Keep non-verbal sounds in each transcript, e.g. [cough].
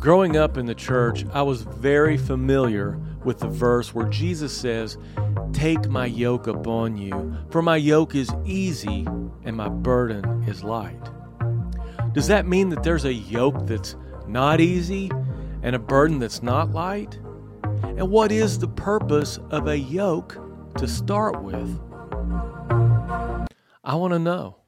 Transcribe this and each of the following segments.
Growing up in the church, I was very familiar with the verse where Jesus says, Take my yoke upon you, for my yoke is easy and my burden is light. Does that mean that there's a yoke that's not easy and a burden that's not light? And what is the purpose of a yoke to start with? I want to know.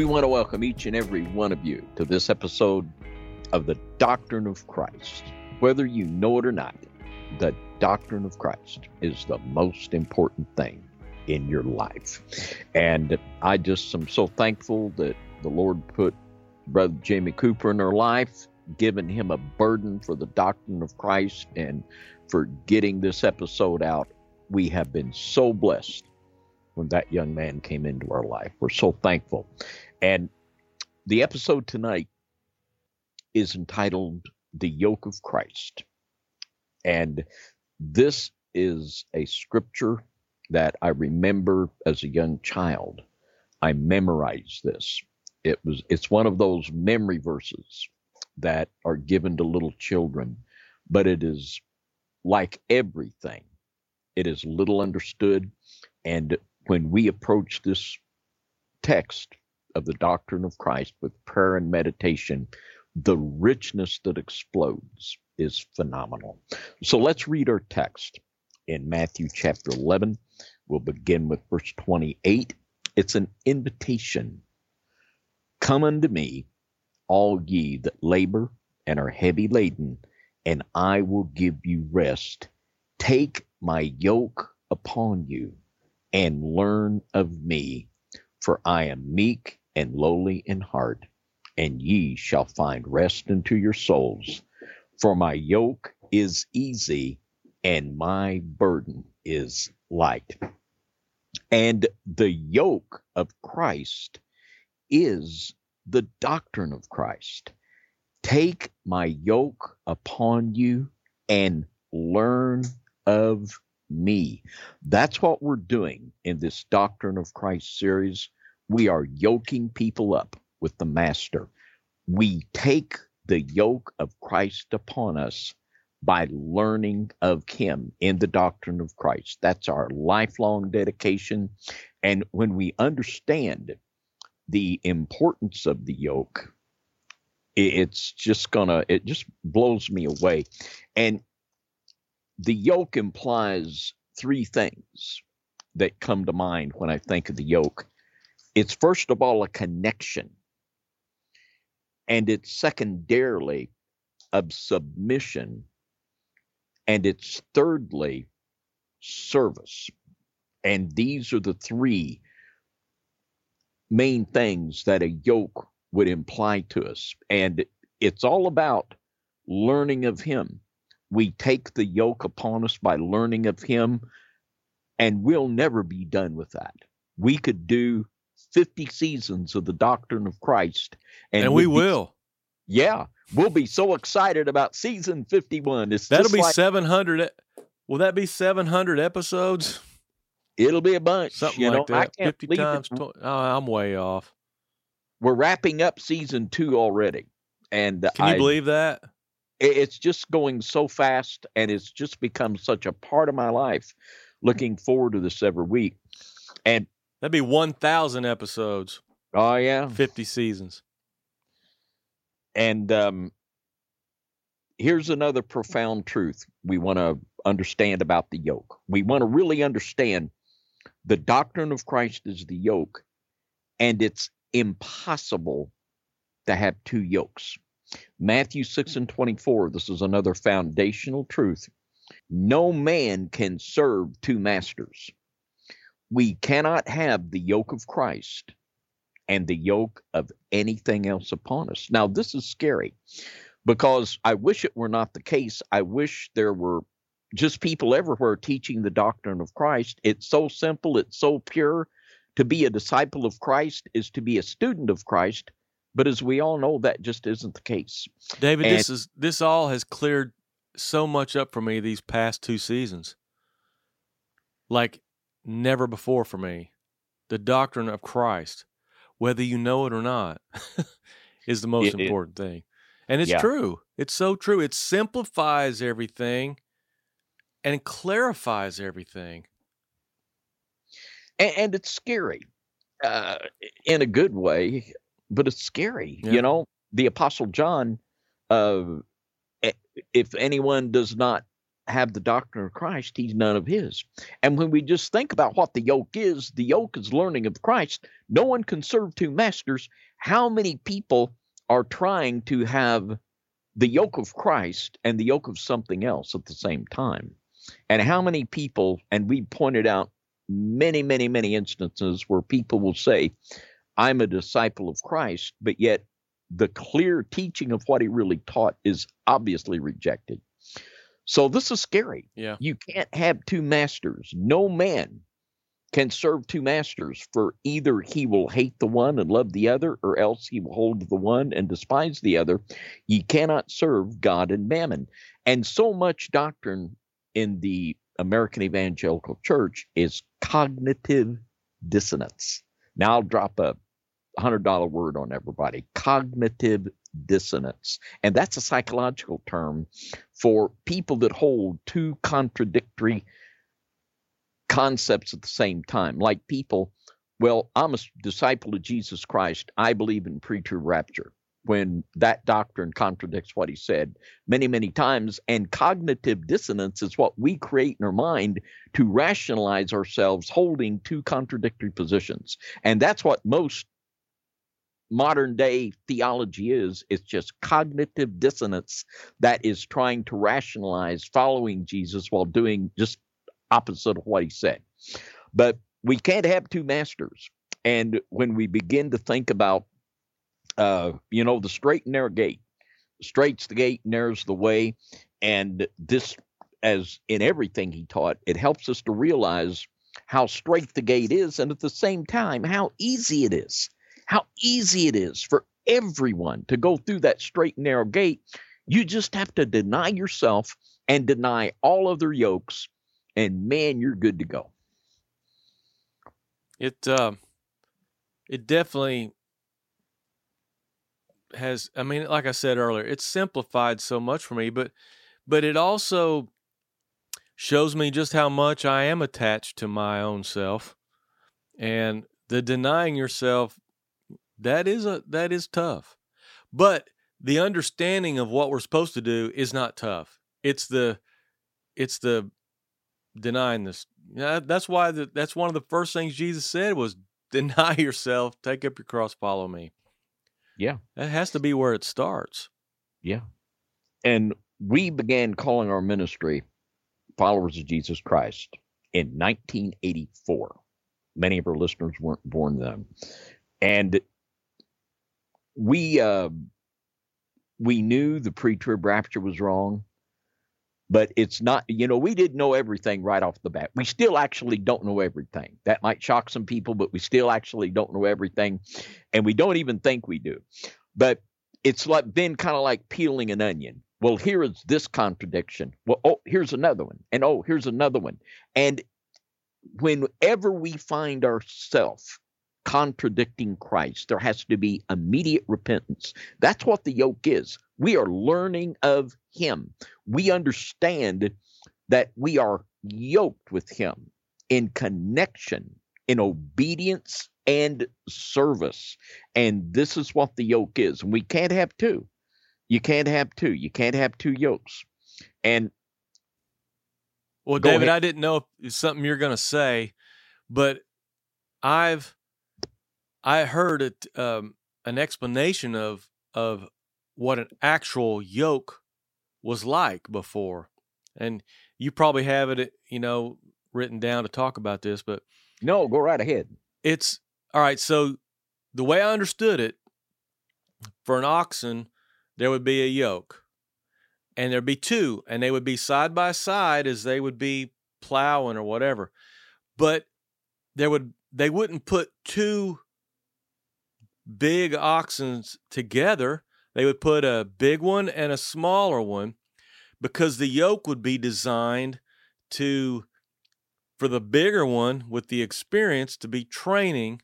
We want to welcome each and every one of you to this episode of the Doctrine of Christ. Whether you know it or not, the doctrine of Christ is the most important thing in your life. And I just am so thankful that the Lord put Brother Jimmy Cooper in our life, giving him a burden for the doctrine of Christ and for getting this episode out. We have been so blessed when that young man came into our life. We're so thankful. And the episode tonight is entitled The Yoke of Christ. And this is a scripture that I remember as a young child. I memorized this. It was it's one of those memory verses that are given to little children, but it is like everything. It is little understood and when we approach this text of the doctrine of Christ with prayer and meditation, the richness that explodes is phenomenal. So let's read our text in Matthew chapter 11. We'll begin with verse 28. It's an invitation. Come unto me, all ye that labor and are heavy laden, and I will give you rest. Take my yoke upon you and learn of me, for I am meek and lowly in heart, and ye shall find rest unto your souls. For my yoke is easy and my burden is light. And the yoke of Christ is the doctrine of Christ. Take my yoke upon you and learn of me. That's what we're doing in this Doctrine of Christ series. We are yoking people up with the Master. We take the yoke of Christ upon us by learning of Him in the doctrine of Christ. That's our lifelong dedication. And when we understand the importance of the yoke, it's just gonna, it just blows me away. And the yoke implies three things that come to mind when I think of the yoke. It's first of all a connection, and it's secondarily of submission, and it's thirdly service. And these are the three main things that a yoke would imply to us. And it's all about learning of Him we take the yoke upon us by learning of him, and we'll never be done with that. We could do 50 seasons of the doctrine of Christ, and, and we be, will. Yeah, we'll be so excited about season 51. It's That'll be like, 700. Will that be 700 episodes? It'll be a bunch. Something like know, that. 50 times. oh, I'm way off. We're wrapping up season two already. And can you I, believe that? it's just going so fast and it's just become such a part of my life looking forward to this every week and that'd be 1000 episodes. Oh yeah. 50 seasons. And um here's another profound truth we want to understand about the yoke. We want to really understand the doctrine of christ is the yoke and it's impossible to have two yokes. Matthew 6 and 24, this is another foundational truth. No man can serve two masters. We cannot have the yoke of Christ and the yoke of anything else upon us. Now, this is scary because I wish it were not the case. I wish there were just people everywhere teaching the doctrine of Christ. It's so simple, it's so pure. To be a disciple of Christ is to be a student of Christ, but as we all know, that just isn't the case. David, and, this is this all has cleared so much up for me these past two seasons. Like never before for me. The doctrine of Christ, whether you know it or not, [laughs] is the most it, important it, thing. And it's yeah. true. It's so true. It simplifies everything and clarifies everything. And, and it's scary uh, in a good way, but it's scary. Yeah. You know, the Apostle John, uh, if anyone does not have the doctrine of Christ, he's none of his. And when we just think about what the yoke is, the yoke is learning of Christ. No one can serve two masters. How many people are trying to have the yoke of Christ and the yoke of something else at the same time? And how many people, and we pointed out many, many, many instances where people will say, I'm a disciple of Christ, but yet the clear teaching of what he really taught is obviously rejected. So this is scary. Yeah. You can't have two masters. No man can serve two masters, for either he will hate the one and love the other, or else he will hold the one and despise the other. Ye cannot serve God and mammon. And so much doctrine in the American Evangelical Church is cognitive dissonance. Now I'll drop a hundred dollar word on everybody. Cognitive dissonance. And that's a psychological term for people that hold two contradictory concepts at the same time. Like people, well, I'm a disciple of Jesus Christ. I believe in pre trib rapture when that doctrine contradicts what he said many, many times. And cognitive dissonance is what we create in our mind to rationalize ourselves holding two contradictory positions. And that's what most modern day theology is. It's just cognitive dissonance that is trying to rationalize following Jesus while doing just opposite of what he said. But we can't have two masters. And when we begin to think about uh, you know, the straight and narrow gate. Straight's the gate, narrow's the way. And this, as in everything he taught, it helps us to realize how straight the gate is and at the same time how easy it is. How easy it is for everyone to go through that straight and narrow gate. You just have to deny yourself and deny all other yokes, and man, you're good to go. It uh, it definitely has I mean, like I said earlier, it's simplified so much for me, but but it also shows me just how much I am attached to my own self. And the denying yourself that is a that is tough. But the understanding of what we're supposed to do is not tough. It's the it's the denying this. Yeah, that's why the, that's one of the first things Jesus said was [laughs] deny yourself, take up your cross, follow me. Yeah. That has to be where it starts. Yeah. And we began calling our ministry Followers of Jesus Christ in 1984. Many of our listeners weren't born then. And we uh, we knew the pre-trib rapture was wrong but it's not you know we didn't know everything right off the bat. We still actually don't know everything. That might shock some people but we still actually don't know everything and we don't even think we do. But it's like been kind of like peeling an onion. Well here is this contradiction. Well oh here's another one and oh here's another one. And whenever we find ourselves contradicting Christ. There has to be immediate repentance. That's what the yoke is. We are learning of Him. We understand that we are yoked with Him in connection, in obedience, and service. And this is what the yoke is. And we can't have two. You can't have two. You can't have two yokes. And well, David, ahead. I didn't know if it's something you're going to say, but I've I heard it, um, an explanation of of what an actual yoke was like before, and you probably have it, you know, written down to talk about this. But no, go right ahead. It's all right. So the way I understood it, for an oxen, there would be a yoke, and there'd be two, and they would be side by side as they would be plowing or whatever. But there would they wouldn't put two big oxen together. They would put a big one and a smaller one because the yoke would be designed to for the bigger one with the experience to be training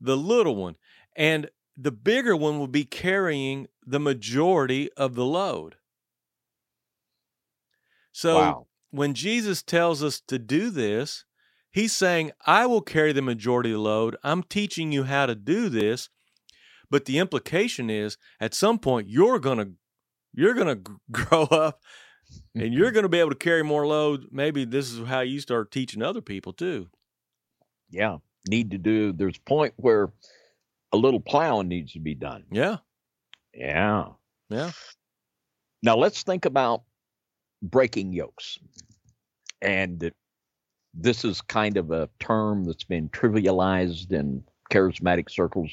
the little one. And the bigger one will be carrying the majority of the load. So Wow. when Jesus tells us to do this, he's saying, I will carry the majority of the load. I'm teaching you how to do this. But the implication is at some point you're gonna you're gonna [laughs] grow up and you're mm-hmm. gonna be able to carry more load. Maybe this is how you start teaching other people too. Yeah. Need to do, there's a point where a little plowing needs to be done. Yeah. Yeah. Yeah. Now let's think about breaking yokes. And this is kind of a term that's been trivialized in charismatic circles,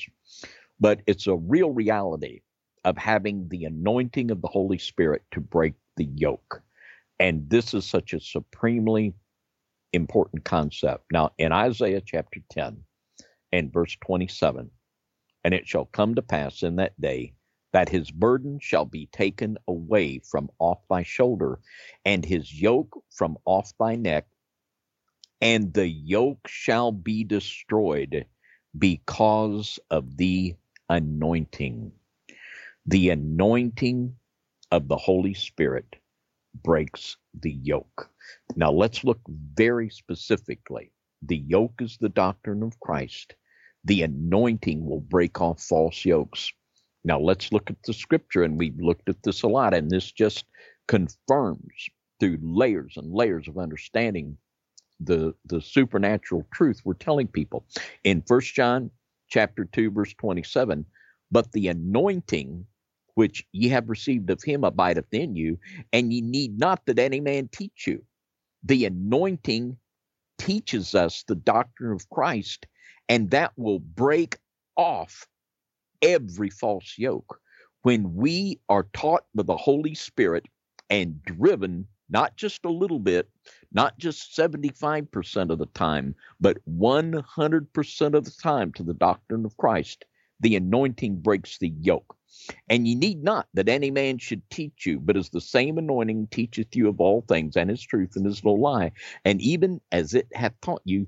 but it's a real reality of having the anointing of the Holy Spirit to break the yoke. And this is such a supremely important concept. Now, in Isaiah chapter 10 and verse 27, and it shall come to pass in that day that his burden shall be taken away from off thy shoulder, and his yoke from off thy neck, and the yoke shall be destroyed because of the anointing. The anointing of the Holy Spirit breaks the yoke. Now let's look very specifically. The yoke is the doctrine of Christ. The anointing will break off false yokes. Now let's look at the scripture, and we've looked at this a lot, and this just confirms through layers and layers of understanding the the supernatural truth we're telling people. In First John chapter 2, verse 27, but the anointing which ye have received of him abideth in you, and ye need not that any man teach you. The anointing teaches us the doctrine of Christ, and that will break off every false yoke. When we are taught by the Holy Spirit and driven not just a little bit, not just 75% of the time, but 100% of the time to the doctrine of Christ, the anointing breaks the yoke. And ye need not that any man should teach you, but as the same anointing teacheth you of all things, and is truth and is no lie. And even as it hath taught you,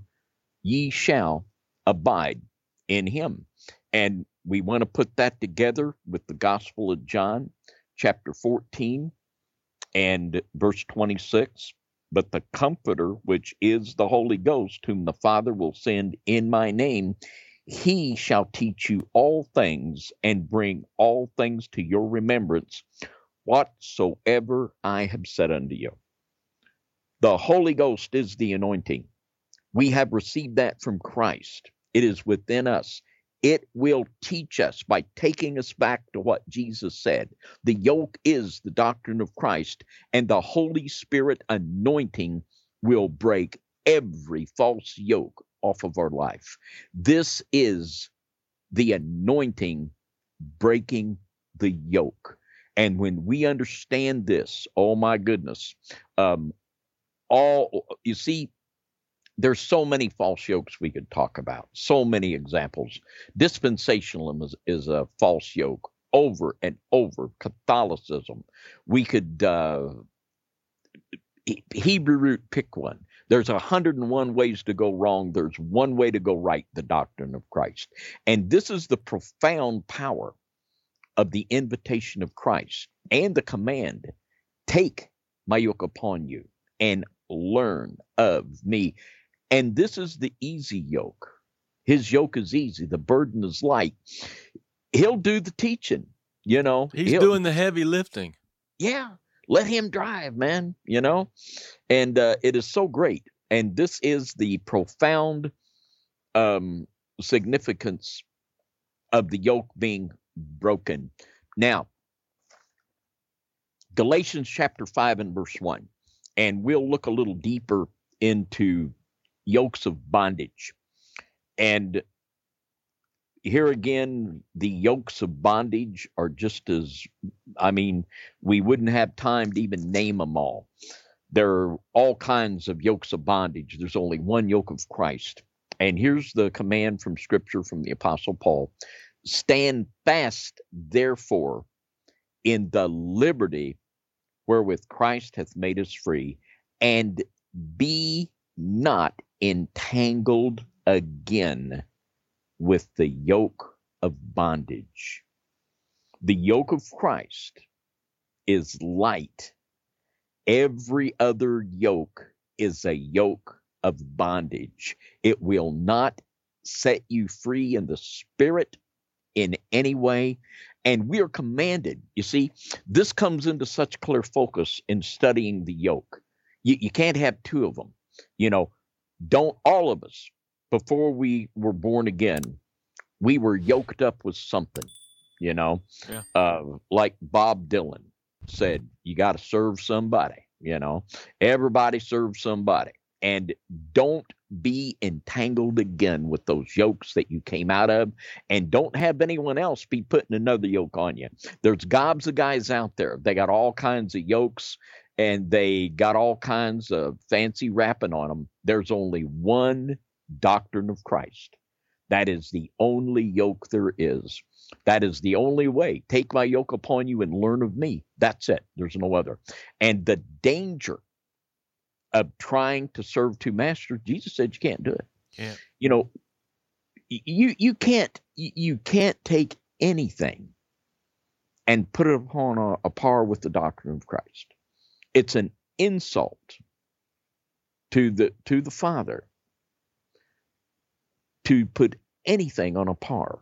ye shall abide in him. And we want to put that together with the Gospel of John, chapter 14 and verse 26. But the Comforter, which is the Holy Ghost, whom the Father will send in my name, he shall teach you all things and bring all things to your remembrance, whatsoever I have said unto you. The Holy Ghost is the anointing. We have received that from Christ. It is within us. It will teach us by taking us back to what Jesus said. The yoke is the doctrine of Christ, and the Holy Spirit anointing will break every false yoke off of our life. This is the anointing breaking the yoke. And when we understand this, oh my goodness, um, all you see, there's so many false yokes we could talk about, so many examples. Dispensationalism is, is a false yoke over and over. Catholicism, we could uh, Hebrew root pick one. There's a hundred and one ways to go wrong. There's one way to go right, the doctrine of Christ. And this is the profound power of the invitation of Christ and the command take my yoke upon you and learn of me. And this is the easy yoke. His yoke is easy, the burden is light. He'll do the teaching, you know. He's doing the heavy lifting. yeah let him drive man you know and uh, it is so great and this is the profound um significance of the yoke being broken now galatians chapter 5 and verse 1 and we'll look a little deeper into yokes of bondage and here again, the yokes of bondage are just as, I mean, we wouldn't have time to even name them all. There are all kinds of yokes of bondage. There's only one yoke of Christ. And here's the command from Scripture from the Apostle Paul Stand fast, therefore, in the liberty wherewith Christ hath made us free, and be not entangled again with the yoke of bondage. The yoke of Christ is light. Every other yoke is a yoke of bondage. It will not set you free in the spirit in any way. And we are commanded, you see, this comes into such clear focus in studying the yoke. You, you can't have two of them. You know, don't all of us, before we were born again, we were yoked up with something, you know, yeah. uh, like Bob Dylan said, you got to serve somebody, you know, everybody serves somebody. And don't be entangled again with those yokes that you came out of, and don't have anyone else be putting another yoke on you. There's gobs of guys out there. They got all kinds of yokes and they got all kinds of fancy wrapping on them. There's only one doctrine of Christ. That is the only yoke there is. That is the only way. Take my yoke upon you and learn of me. That's it. There's no other. And the danger of trying to serve two masters, Jesus said you can't do it. Yeah. You know, you you can't you can't take anything and put it upon a, a par with the doctrine of Christ. It's an insult to the to the Father to put anything on a par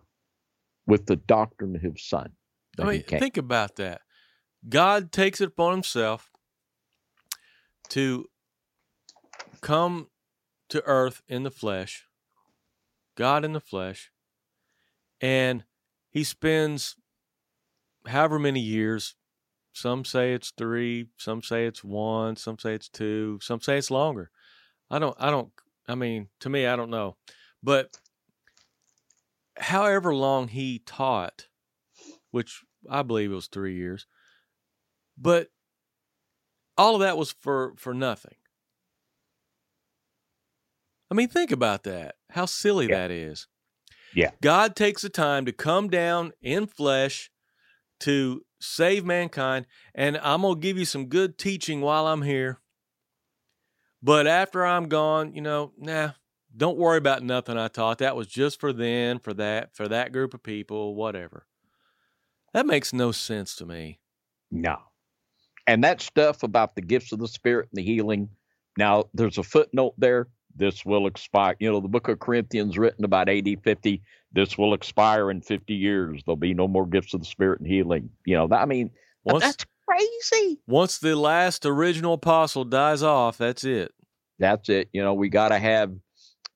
with the doctrine of his Son. I mean, think about that. God takes it upon himself to come to earth in the flesh, God in the flesh, and he spends however many years. Some say it's three, some say it's one, some say it's two, some say it's longer. I don't, I don't, I mean, to me, I don't know. But however long he taught, which I believe it was three years, but all of that was for for nothing. I mean, think about that. How silly yeah. that is. Yeah. God takes the time to come down in flesh to save mankind, and I'm going to give you some good teaching while I'm here. But after I'm gone, you know, nah, don't worry about nothing I taught. That was just for then, for that, for that group of people, whatever. That makes no sense to me. No. And that stuff about the gifts of the Spirit and the healing. Now, there's a footnote there this will expire. You know, the book of Corinthians written about AD 50, this will expire in 50 years. There'll be no more gifts of the Spirit and healing. You know, that, I mean, once, that's crazy. Once the last original apostle dies off, that's it. That's it. You know, we got to have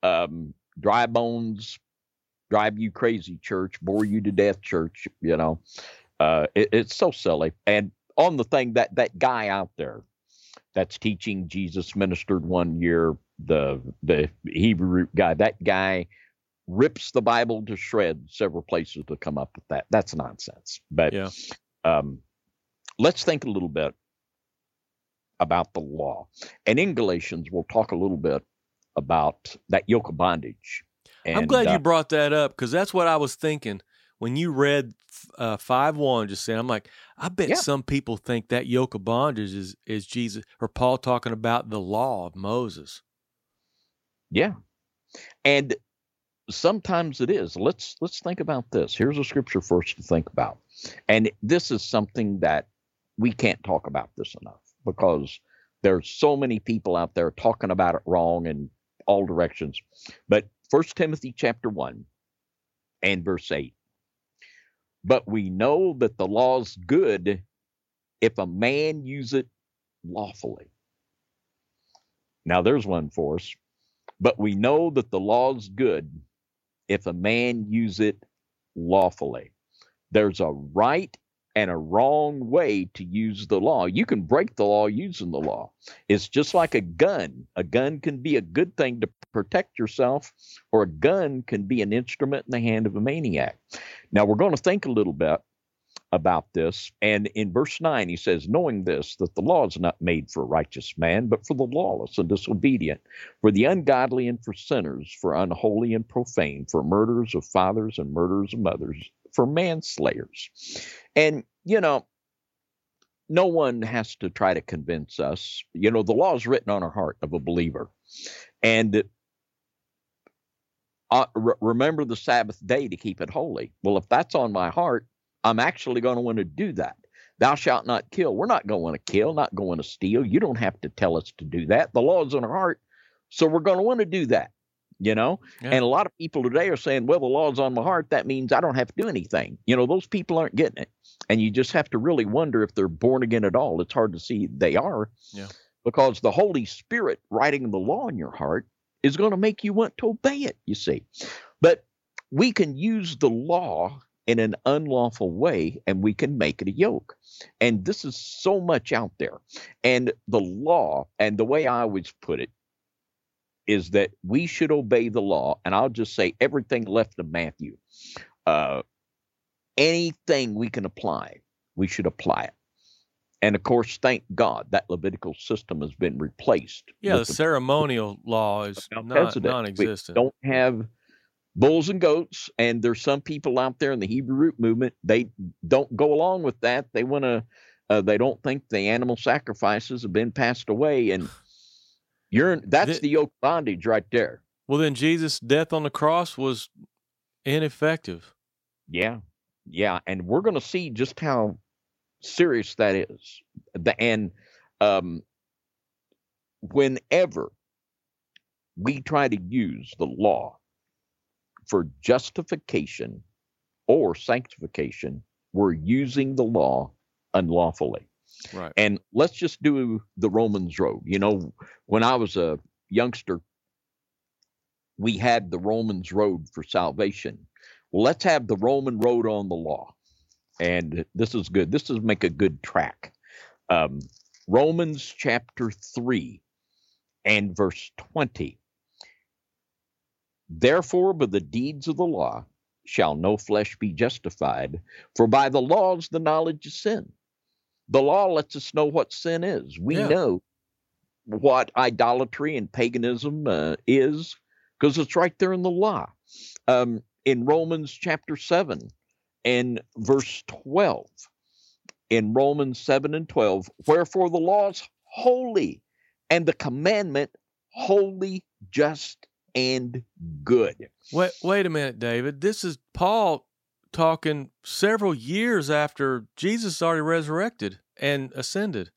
um, dry bones drive you crazy, church, bore you to death, church. You know, uh, it, it's so silly. And on the thing that that guy out there that's teaching Jesus ministered one year the the Hebrew guy. That guy rips the Bible to shreds several places to come up with that. That's nonsense. But yeah. um, let's think a little bit about the law. And in Galatians, we'll talk a little bit about that yoke of bondage. And, I'm glad uh, you brought that up because that's what I was thinking when you read uh, five one. Just saying, I'm like, I bet yeah. some people think that yoke of bondage is is Jesus or Paul talking about the law of Moses. Yeah. And sometimes it is. Let's let's think about this. Here's a scripture for us to think about. And this is something that we can't talk about this enough because there's so many people out there talking about it wrong in all directions. But First Timothy chapter 1 and verse 8. But we know that the law's good if a man use it lawfully. Now there's one for us. But we know that the law is good if a man use it lawfully. There's a right and a wrong way to use the law. You can break the law using the law. It's just like a gun. A gun can be a good thing to protect yourself, or a gun can be an instrument in the hand of a maniac. Now, we're going to think a little bit about this. And in verse 9, he says, Knowing this, that the law is not made for a righteous man, but for the lawless and disobedient, for the ungodly and for sinners, for unholy and profane, for murderers of fathers and murderers of mothers, for manslayers. And, you know, no one has to try to convince us. You know, the law is written on our heart of a believer. And uh, re- remember the Sabbath day to keep it holy. Well, if that's on my heart, I'm actually going to want to do that. Thou shalt not kill. We're not going to kill, not going to steal. You don't have to tell us to do that. The law is in our heart. So we're going to want to do that, you know? Yeah. And a lot of people today are saying, well, the law is on my heart. That means I don't have to do anything. You know, those people aren't getting it. And you just have to really wonder if they're born again at all. It's hard to see they are. Yeah. Because the Holy Spirit writing the law in your heart is going to make you want to obey it, you see. But we can use the law in an unlawful way and we can make it a yoke. And this is so much out there. And the law, and the way I always put it, is that we should obey the law. And I'll just say everything left of Matthew. Uh, anything we can apply, we should apply it. And of course, thank God that Levitical system has been replaced. Yeah, the, the ceremonial law is non-existent. We don't have bulls and goats and there's some people out there in the hebrew root movement they don't go along with that. They want to uh, they don't think the animal sacrifices have been passed away and you're that's the, the yoke bondage right there. Well then jesus death on the cross was ineffective. Yeah. Yeah and we're going to see just how serious that is. And um whenever we try to use the law for justification or sanctification, we're using the law unlawfully. Right. And let's just do the Romans road. You know, when I was a youngster, we had the Romans road for salvation. Well, let's have the Roman road on the law. And this is good. This is make a good track. Um, Romans chapter 3 and verse 20. Therefore, by the deeds of the law shall no flesh be justified, for by the laws the knowledge of sin. The law lets us know what sin is. We yeah. know what idolatry and paganism uh, is because it's right there in the law. Um, in Romans chapter 7 and verse 12, in Romans 7 and 12, wherefore the law is holy and the commandment holy, just, and good. Wait, wait a minute, David. This is Paul talking several years after Jesus already resurrected and ascended.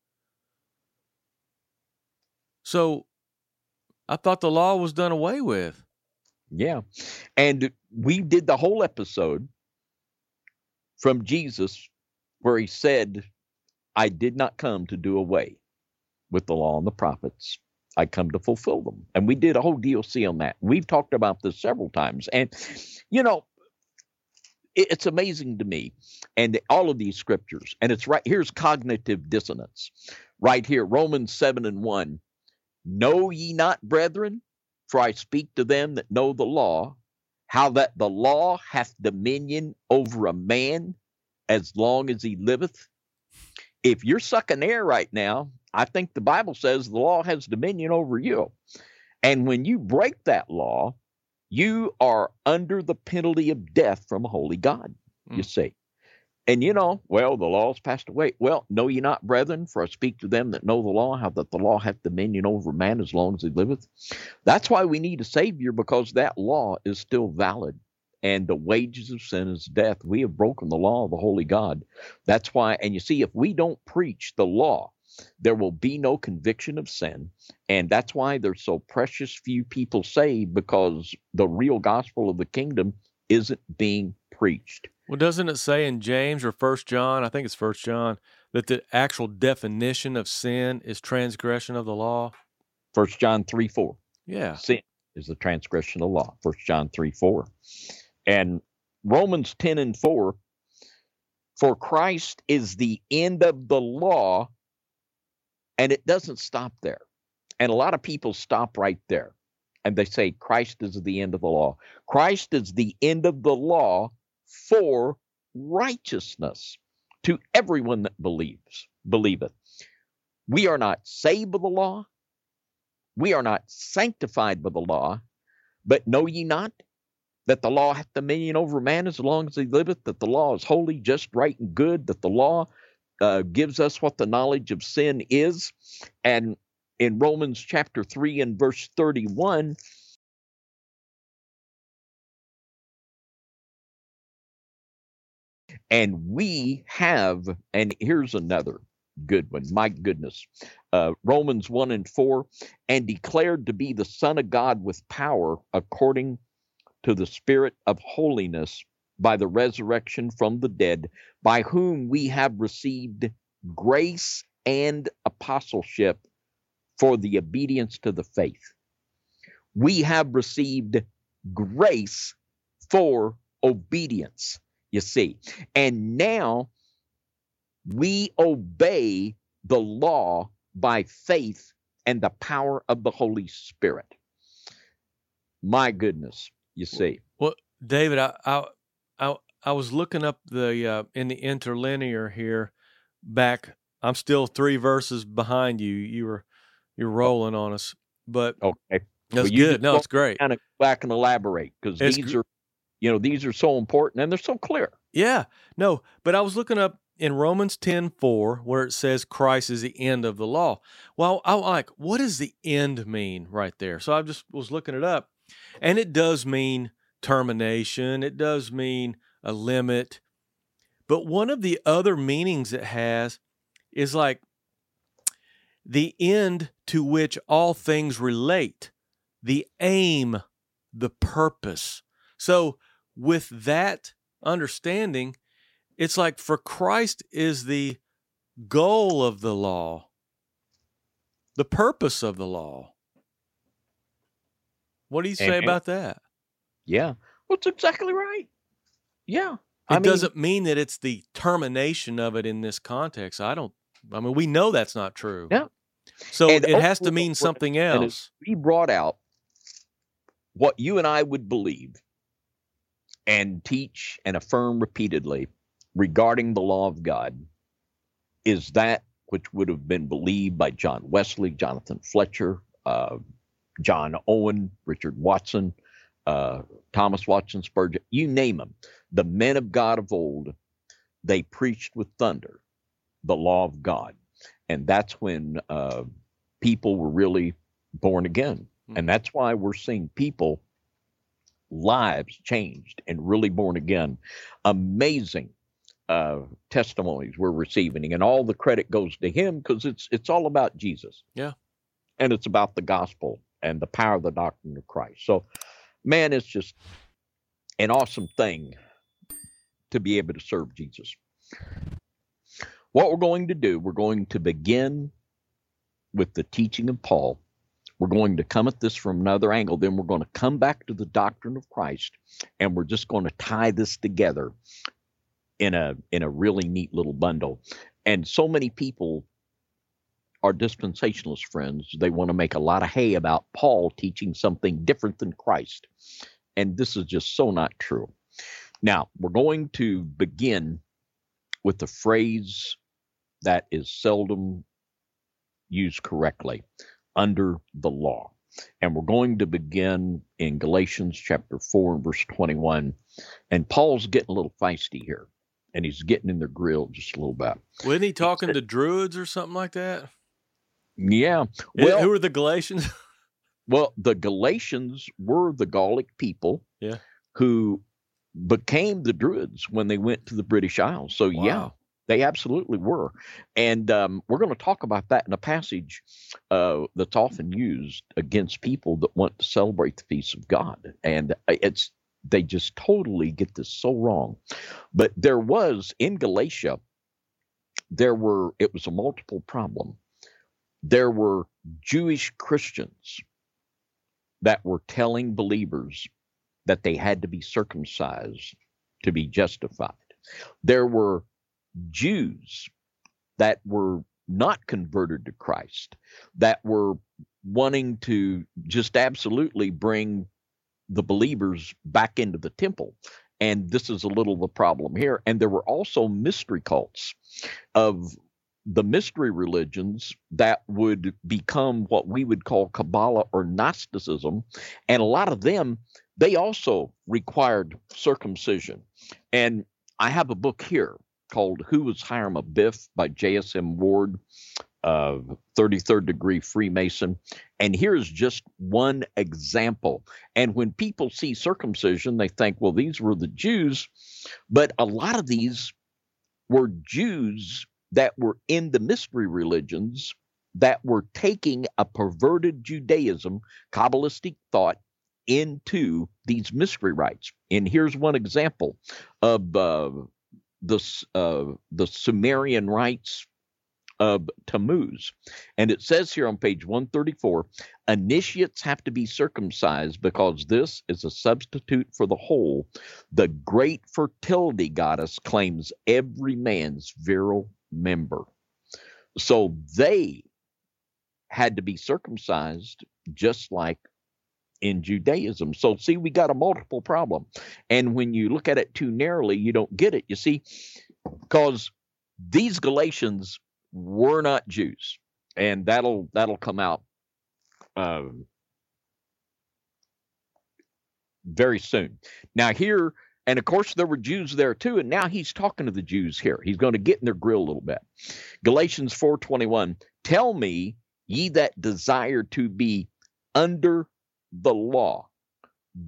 So I thought the law was done away with. Yeah. And we did the whole episode from Jesus where he said, I did not come to do away with the law and the prophets, I come to fulfill them. And we did a whole DLC on that. We've talked about this several times. And, you know, it's amazing to me and all of these scriptures and it's right here's cognitive dissonance right here romans 7 and 1 know ye not brethren for i speak to them that know the law how that the law hath dominion over a man as long as he liveth if you're sucking air right now I think the Bible says the law has dominion over you. And when you break that law, you are under the penalty of death from a holy God, mm. you see. And you know, well, the law's passed away. Well, know ye not, brethren, for I speak to them that know the law, how that the law hath dominion over man as long as he liveth. That's why we need a Savior, because that law is still valid. And the wages of sin is death. We have broken the law of the holy God. That's why, and you see, if we don't preach the law, there will be no conviction of sin. And that's why there's so precious few people saved because the real gospel of the kingdom isn't being preached. Well, doesn't it say in James or First John, I think it's First John, that the actual definition of sin is transgression of the law? First John 3 4. Yeah. Sin is the transgression of the law. First John 3 4. And Romans 10 and 4 For Christ is the end of the law and it doesn't stop there. And a lot of people stop right there. and they say Christ is the end of the law. Christ is the end of the law for righteousness to everyone that believes, believeth. We are not saved by the law. We are not sanctified by the law. But know ye not that the law hath dominion over man as long as he liveth, that the law is holy, just, right, and good, that the law uh, gives us what the knowledge of sin is. And in Romans chapter 3 and verse 31, and we have, and here's another good one, my goodness. Uh, Romans 1 and 4, and declared to be the Son of God with power according to the Spirit of holiness by the resurrection from the dead, by whom we have received grace and apostleship for the obedience to the faith. We have received grace for obedience, you see. And now we obey the law by faith and the power of the Holy Spirit. My goodness, you see. Well, David, I I I, I was looking up the uh, in the interlinear here back. I'm still three verses behind you. You were you're rolling on us, but okay, that's well, good. No, it's great. Kind of back and elaborate because these gr- are, you know, these are so important and they're so clear. Yeah, no, but I was looking up in Romans 10 4, where it says Christ is the end of the law. Well, I like, what does the end mean right there? So I just was looking it up, and it does mean termination, it does mean a limit. But one of the other meanings it has is like the end to which all things relate, the aim, the purpose. So, with that understanding, it's like for Christ is the goal of the law, the purpose of the law. What do you say and, about that? Yeah, well, that's exactly right. Yeah. It I mean, doesn't mean that it's the termination of it in this context. I don't, I mean, we know that's not true. Yeah. So and it has to mean something else. We brought out what you and I would believe and teach and affirm repeatedly regarding the law of God is that which would have been believed by John Wesley, Jonathan Fletcher, uh, John Owen, Richard Watson, uh, Thomas Watson Spurgeon, you name them. The men of God of old, they preached with thunder the law of God. And that's when uh, people were really born again. Mm-hmm. And that's why we're seeing people lives changed and really born again. Amazing uh, testimonies we're receiving, and all the credit goes to him because it's it's all about Jesus. Yeah, and it's about the gospel and the power of the doctrine of Christ. So, man, it's just an awesome thing to be able to serve Jesus. What we're going to do, we're going to begin with the teaching of Paul. We're going to come at this from another angle. Then we're going to come back to the doctrine of Christ, and we're just going to tie this together in a in a really neat little bundle. And so many people are dispensationalist friends. They want to make a lot of hay about Paul teaching something different than Christ. And this is just so not true. Now, we're going to begin with the phrase that is seldom used correctly under the law. And we're going to begin in Galatians chapter 4 and verse 21. And Paul's getting a little feisty here and he's getting in their grill just a little bit. Wasn't he talking to Druids or something like that? Yeah. Well, who are the Galatians? [laughs] well, the Galatians were the Gallic people. Yeah. Who became the Druids when they went to the British Isles. So wow. yeah, they absolutely were. And um, we're going to talk about that in a passage uh, that's often used against people that want to celebrate the feast of God. And uh, it's they just totally get this so wrong. But there was in Galatia, there were, it was a multiple problem. There were Jewish Christians that were telling believers that they had to be circumcised to be justified. There were Jews that were not converted to Christ, that were wanting to just absolutely bring the believers back into the temple. And this is a little the problem here. And there were also mystery cults of the mystery religions that would become what we would call Kabbalah or Gnosticism. And a lot of them, they also required circumcision. And I have a book here called Who Was Hiram Abiff by J.S.M. Ward, uh, 33rd degree Freemason. And here's just one example. And when people see circumcision, they think, well, these were the Jews. But a lot of these were Jews that were in the mystery religions that were taking a perverted Judaism, Kabbalistic thought, into these mystery rites. And here's one example of uh, the uh, the Sumerian rites of Tammuz. And it says here on page 134 initiates have to be circumcised because this is a substitute for the whole. The great fertility goddess claims every man's virile member. So they had to be circumcised just like in Judaism. So, see, we got a multiple problem. And when you look at it too narrowly, you don't get it. You see, because these Galatians were not Jews, and that'll that'll come out um, very soon. Now, here and of course, there were Jews there too. And now he's talking to the Jews here. He's going to get in their grill a little bit. Galatians 4:21. Tell me, ye that desire to be under the law,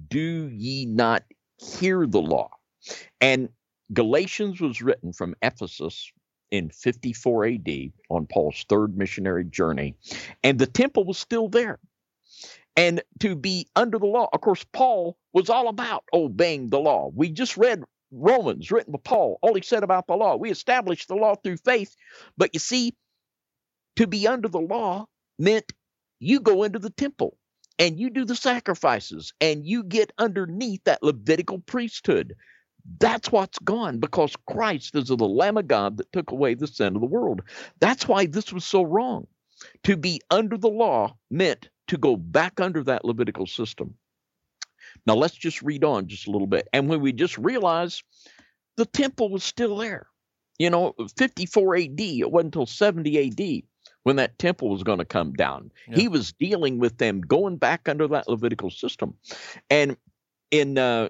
do ye not hear the law? And Galatians was written from Ephesus in 54 AD on Paul's third missionary journey, and the temple was still there and to be under the law. Of course, Paul was all about obeying the law. We just read Romans, written by Paul, all he said about the law. We established the law through faith. But you see, to be under the law meant you go into the temple and you do the sacrifices and you get underneath that Levitical priesthood. That's what's gone because Christ is the Lamb of God that took away the sin of the world. That's why this was so wrong. To be under the law meant to go back under that Levitical system. Now let's just read on just a little bit. And when we just realize the temple was still there, you know, 54 AD, it wasn't until 70 AD when that temple was going to come down. Yeah. He was dealing with them going back under that Levitical system. And in uh,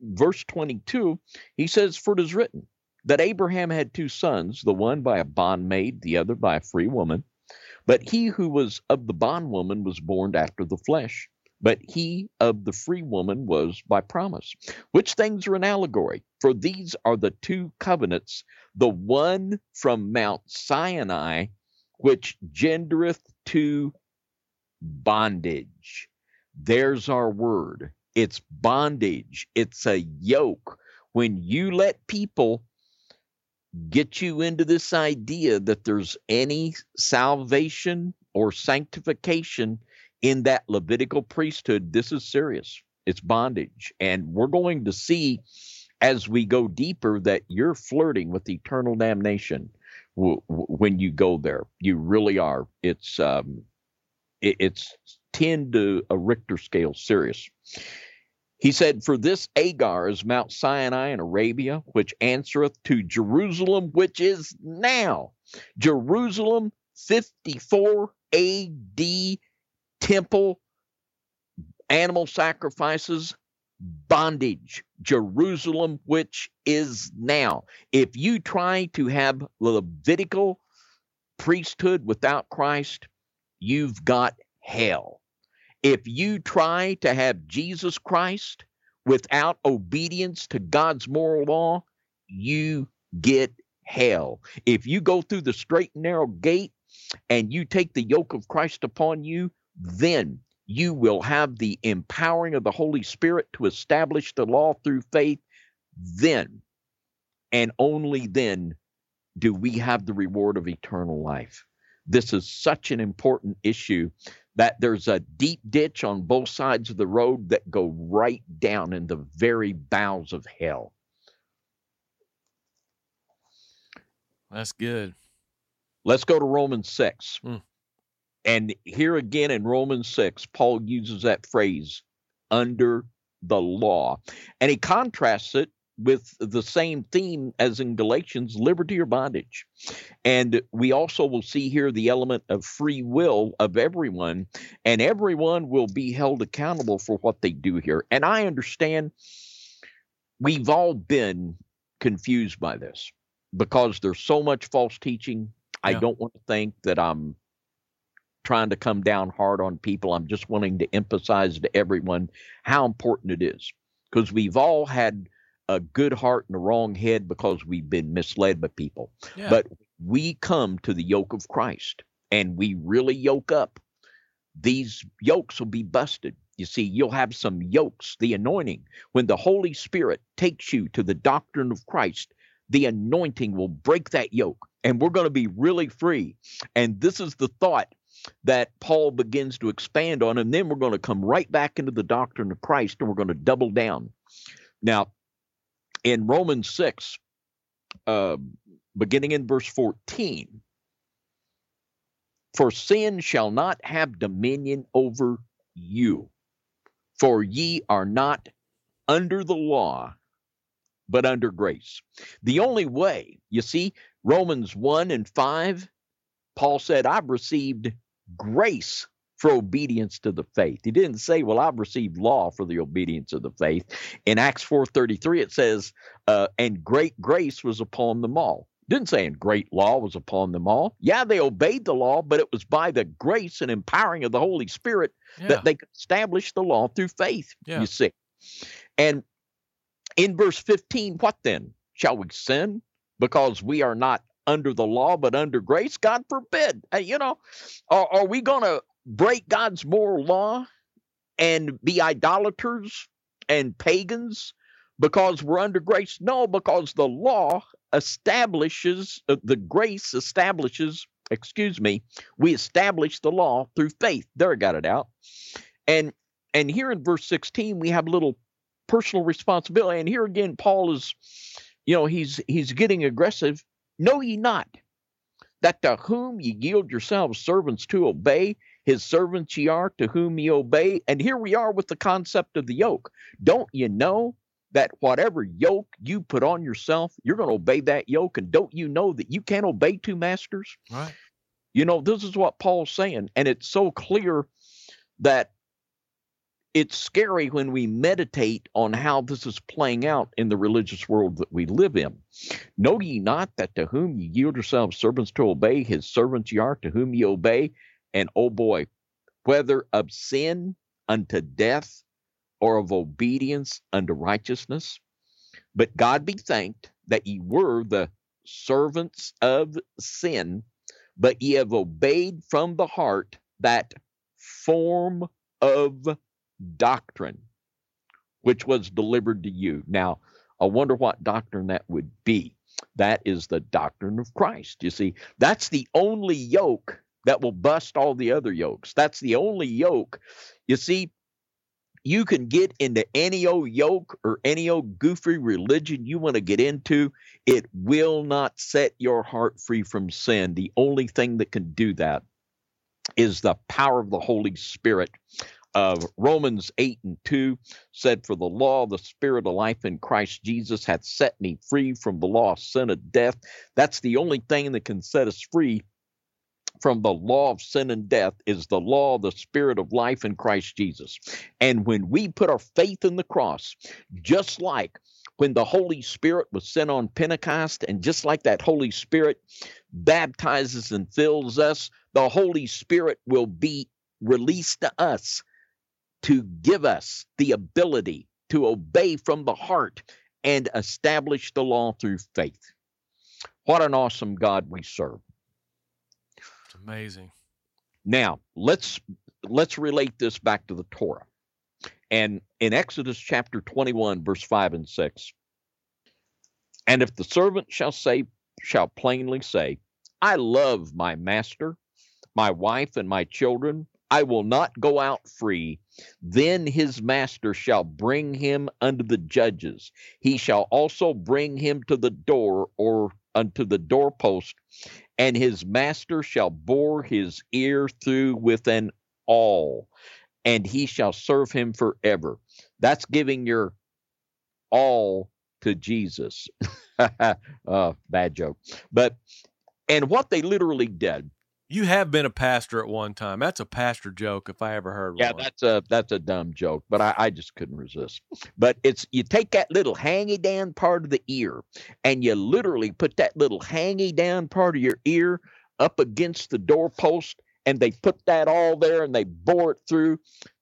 verse 22, he says, For it is written that Abraham had two sons, the one by a bondmaid, the other by a free woman. But he who was of the bondwoman was born after the flesh, but he of the free woman was by promise. Which things are an allegory? For these are the two covenants, the one from Mount Sinai, which gendereth to bondage. There's our word. It's bondage, it's a yoke. When you let people get you into this idea that there's any salvation or sanctification in that Levitical priesthood, this is serious. It's bondage. And we're going to see as we go deeper that you're flirting with eternal damnation w- w- when you go there. You really are. It's um, it, it's 10 to a Richter scale serious. He said, For this Agar is Mount Sinai in Arabia, which answereth to Jerusalem, which is now. Jerusalem, 54 AD, temple, animal sacrifices, bondage. Jerusalem, which is now. If you try to have Levitical priesthood without Christ, you've got hell. If you try to have Jesus Christ without obedience to God's moral law, you get hell. If you go through the straight and narrow gate and you take the yoke of Christ upon you, then you will have the empowering of the Holy Spirit to establish the law through faith. Then, and only then, do we have the reward of eternal life. This is such an important issue that there's a deep ditch on both sides of the road that go right down in the very bowels of hell. That's good. Let's go to Romans 6. Mm. And here again in Romans 6, Paul uses that phrase, under the law. And he contrasts it with the same theme as in Galatians liberty or bondage. And we also will see here the element of free will of everyone, and everyone will be held accountable for what they do here. And I understand we've all been confused by this because there's so much false teaching. Yeah. I don't want to think that I'm trying to come down hard on people. I'm just wanting to emphasize to everyone how important it is because we've all had a good heart and a wrong head because we've been misled by people. Yeah. But we come to the yoke of Christ and we really yoke up. These yokes will be busted. You see, you'll have some yokes, the anointing. When the Holy Spirit takes you to the doctrine of Christ, the anointing will break that yoke and we're going to be really free. And this is the thought that Paul begins to expand on. And then we're going to come right back into the doctrine of Christ and we're going to double down. Now, in Romans 6, uh, beginning in verse 14, for sin shall not have dominion over you, for ye are not under the law, but under grace. The only way, you see, Romans 1 and 5, Paul said, I've received grace for obedience to the faith. He didn't say, "Well, I've received law for the obedience of the faith." In Acts 4:33 it says, uh, "And great grace was upon them all." Didn't say, "And great law was upon them all." Yeah, they obeyed the law, but it was by the grace and empowering of the Holy Spirit yeah. that they could establish the law through faith. Yeah. You see, and in verse 15, what then? Shall we sin because we are not under the law but under grace? God forbid. Uh, you know, are, are we going to break God's moral law and be idolaters and pagans because we're under grace? No, because the law establishes, uh, the grace establishes, excuse me, we establish the law through faith. There, I got it out. And and here in verse 16, we have a little personal responsibility. And here again, Paul is, you know, he's he's getting aggressive. Know ye not that to whom ye yield yourselves servants to obey, his servants ye are to whom ye obey. And here we are with the concept of the yoke. Don't you know that whatever yoke you put on yourself, you're going to obey that yoke? And don't you know that you can't obey two masters? Right. You know, this is what Paul's saying. And it's so clear that it's scary when we meditate on how this is playing out in the religious world that we live in. Know ye not that to whom ye yield yourselves servants to obey, his servants ye are to whom ye obey, and oh boy, whether of sin unto death or of obedience unto righteousness. But God be thanked that ye were the servants of sin, but ye have obeyed from the heart that form of doctrine which was delivered to you. Now, I wonder what doctrine that would be. That is the doctrine of Christ. You see, that's the only yoke that will bust all the other yokes. That's the only yoke. You see, you can get into any old yoke or any old goofy religion you want to get into. It will not set your heart free from sin. The only thing that can do that is the power of the Holy Spirit. Uh, Romans 8 and 2 said, For the law, the spirit of life in Christ Jesus hath set me free from the law of sin and death. That's the only thing that can set us free from the law of sin and death is the law of the spirit of life in Christ Jesus. And when we put our faith in the cross, just like when the Holy Spirit was sent on Pentecost, and just like that Holy Spirit baptizes and fills us, the Holy Spirit will be released to us to give us the ability to obey from the heart and establish the law through faith. What an awesome God we serve. Amazing. Now, let's let's relate this back to the Torah. And in Exodus chapter 21 verse 5 and 6, and if the servant shall say shall plainly say, I love my master, my wife and my children, I will not go out free. Then his master shall bring him unto the judges. He shall also bring him to the door or unto the doorpost and his master shall bore his ear through with an awl, and he shall serve him forever. That's giving your all to Jesus. [laughs] uh, bad joke. But, and what they literally did you have been a pastor at one time. That's a pastor joke if I ever heard yeah, one. that's a that's a dumb joke, but I, I just couldn't resist. But it's you take that little hangy down part of the ear and you literally put that little hangy down part of your ear up against the doorpost and they put that awl there and they bore it through.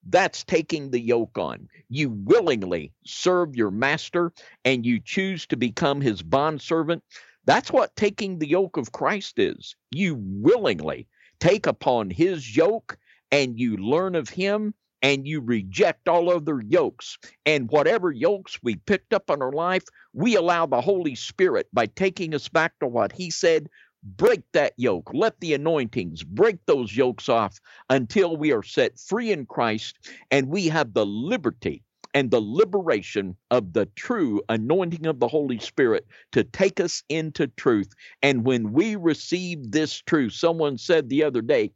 That's taking the yoke on. You willingly serve your master and you choose to become his bondservant. That's what taking the yoke of Christ is. You willingly take upon his yoke and you learn of him and you reject all other yokes. And whatever yokes we picked up in our life, we allow the Holy Spirit, by taking us back to what he said, break that yoke. Let the anointings break those yokes off until we are set free in Christ and we have the liberty and the liberation of the true anointing of the Holy Spirit to take us into truth. And when we receive this truth, someone said the other day,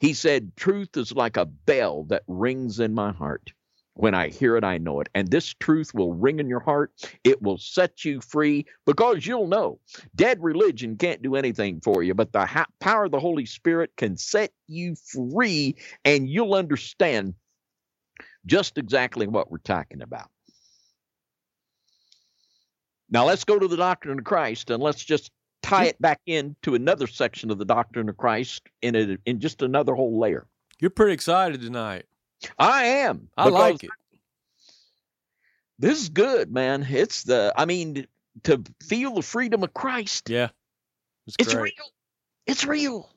he said, Truth is like a bell that rings in my heart. When I hear it, I know it. And this truth will ring in your heart. It will set you free because you'll know dead religion can't do anything for you, but the power of the Holy Spirit can set you free, and you'll understand just exactly what we're talking about. Now let's go to the doctrine of Christ and let's just tie it back into another section of the doctrine of Christ in a, in just another whole layer. You're pretty excited tonight. I am. I like it. This is good, man. It's the I mean to feel the freedom of Christ. Yeah. It's, it's real. It's real.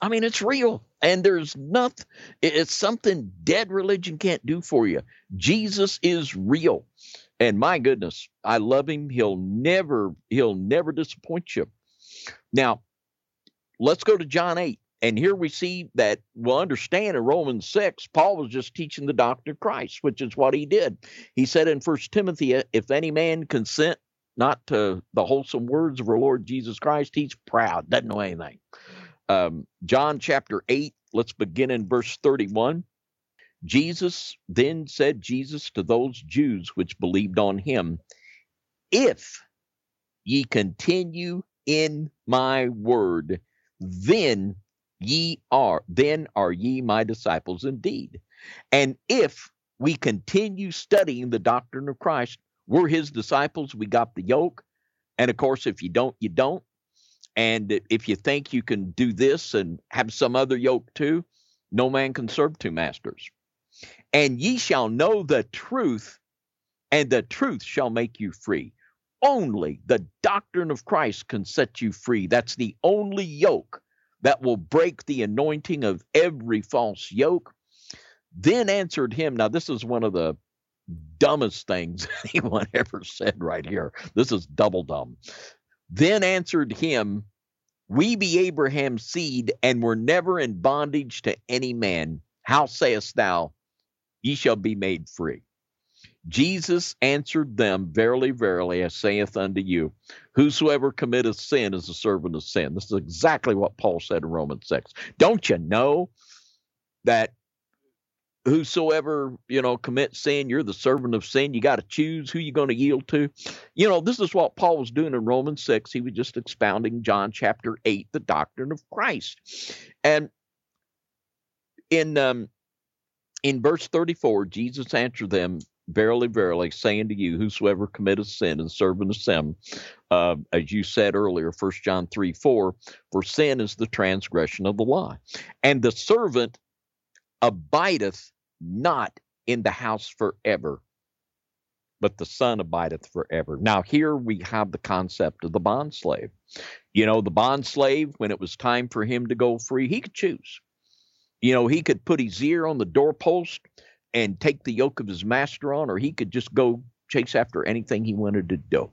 I mean, it's real. And there's nothing, it's something dead religion can't do for you. Jesus is real. And my goodness, I love him. He'll never, he'll never disappoint you. Now, let's go to John 8. And here we see that we'll understand in Romans 6, Paul was just teaching the doctrine of Christ, which is what he did. He said in First Timothy, uh, if any man consent not to the wholesome words of our Lord Jesus Christ, he's proud, doesn't know anything. Um, John chapter 8, let's begin in verse 31. Jesus then said Jesus to those Jews which believed on him, If ye continue in my word, then ye are, then are ye my disciples indeed. And if we continue studying the doctrine of Christ, we're his disciples, we got the yoke. And of course, if you don't, you don't. And if you think you can do this and have some other yoke too, no man can serve two masters. And ye shall know the truth, and the truth shall make you free. Only the doctrine of Christ can set you free. That's the only yoke that will break the anointing of every false yoke. Then answered him. Now, this is one of the dumbest things [laughs] anyone ever said right here. This is double dumb then answered him, We be Abraham's seed, and were never in bondage to any man. How sayest thou, Ye shall be made free? Jesus answered them, Verily, verily, I saith unto you, whosoever committeth sin is a servant of sin. This is exactly what Paul said in Romans 6. Don't you know that whosoever you know commits sin you're the servant of sin. You got to choose who you're going to yield to. You know this is what paul was doing in romans 6 he was just expounding john chapter 8 the doctrine of christ. And in um in verse 34 jesus answered them verily verily saying to you whosoever committeth sin is servant of sin uh, as you said earlier first john 3 4 for sin is the transgression of the law. And the servant abideth not in the house forever, but the Son abideth forever. Now, here we have the concept of the bond slave. You know, the bond slave, when it was time for him to go free, he could choose. You know, he could put his ear on the doorpost and take the yoke of his master on, or he could just go chase after anything he wanted to do.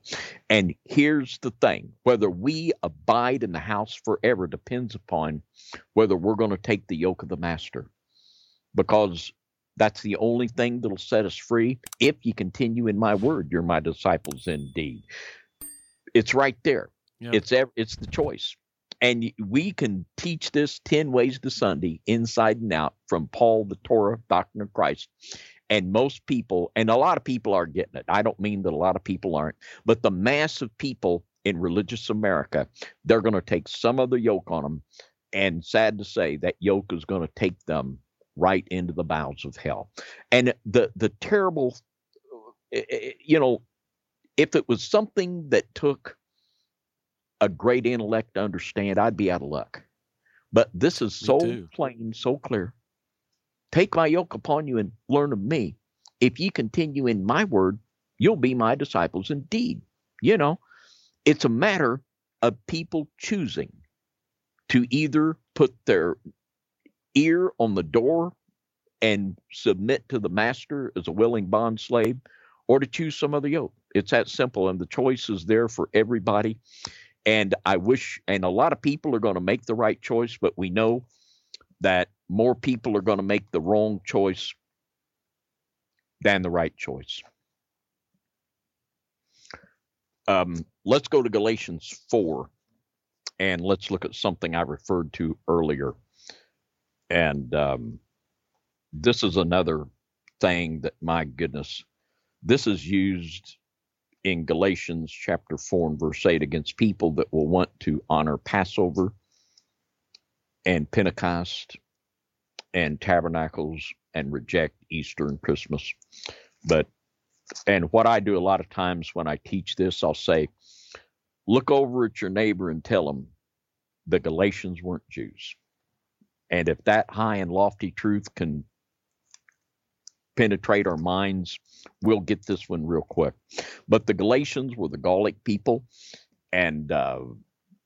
And here's the thing whether we abide in the house forever depends upon whether we're going to take the yoke of the master. Because that's the only thing that'll set us free. If you continue in my word, you're my disciples indeed. It's right there. Yeah. It's it's the choice. And we can teach this 10 ways to Sunday, inside and out, from Paul, the Torah, Doctrine of Christ. And most people, and a lot of people are getting it. I don't mean that a lot of people aren't, but the mass of people in religious America, they're going to take some of the yoke on them. And sad to say, that yoke is going to take them right into the bowels of hell. And the the terrible, eh, eh, eh, you know, if it was something that took a great intellect to understand, I'd be out of luck. But this is so plain, so clear. Take my yoke upon you and learn of me. If ye continue in my word, you'll be my disciples indeed. You know, it's a matter of people choosing to either put their ear on the door and submit to the master as a willing bond slave or to choose some other yoke. It's that simple. And the choice is there for everybody. And I wish, and a lot of people are going to make the right choice, but we know that more people are going to make the wrong choice than the right choice. Um, let's go to Galatians 4 and let's look at something I referred to earlier. And um, this is another thing that, my goodness, this is used in Galatians chapter 4 and verse 8 against people that will want to honor Passover and Pentecost and tabernacles and reject Easter and Christmas. But, and what I do a lot of times when I teach this, I'll say, look over at your neighbor and tell them the Galatians weren't Jews. And if that high and lofty truth can penetrate our minds, we'll get this one real quick. But the Galatians were the Gallic people, and uh,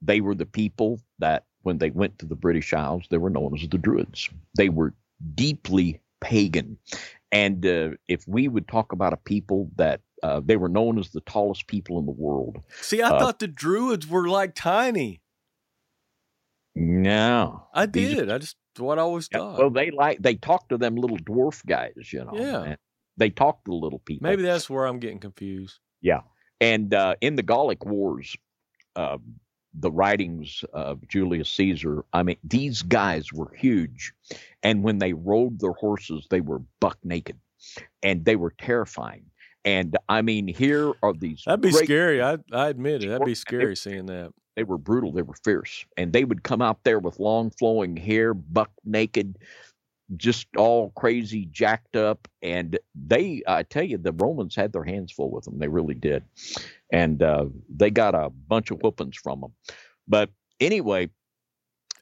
they were the people that, when they went to the British Isles, they were known as the Druids. They were deeply pagan. And uh, if we would talk about a people that uh, they were known as the tallest people in the world. See, I uh, thought the Druids were like tiny. No, I did. I just what I always thought. Well, they like they talk to them little dwarf guys, you know. Yeah, they talk to the little people. Maybe that's where I'm getting confused. Yeah, and uh, in the Gallic Wars, uh, the writings of Julius Caesar. I mean, these guys were huge, and when they rode their horses, they were buck naked, and they were terrifying. And I mean, here are these. That'd be scary. I I admit it. That'd be [laughs] scary seeing that. They were brutal. They were fierce, and they would come out there with long flowing hair, buck naked, just all crazy, jacked up. And they, I tell you, the Romans had their hands full with them. They really did, and uh, they got a bunch of whoopings from them. But anyway,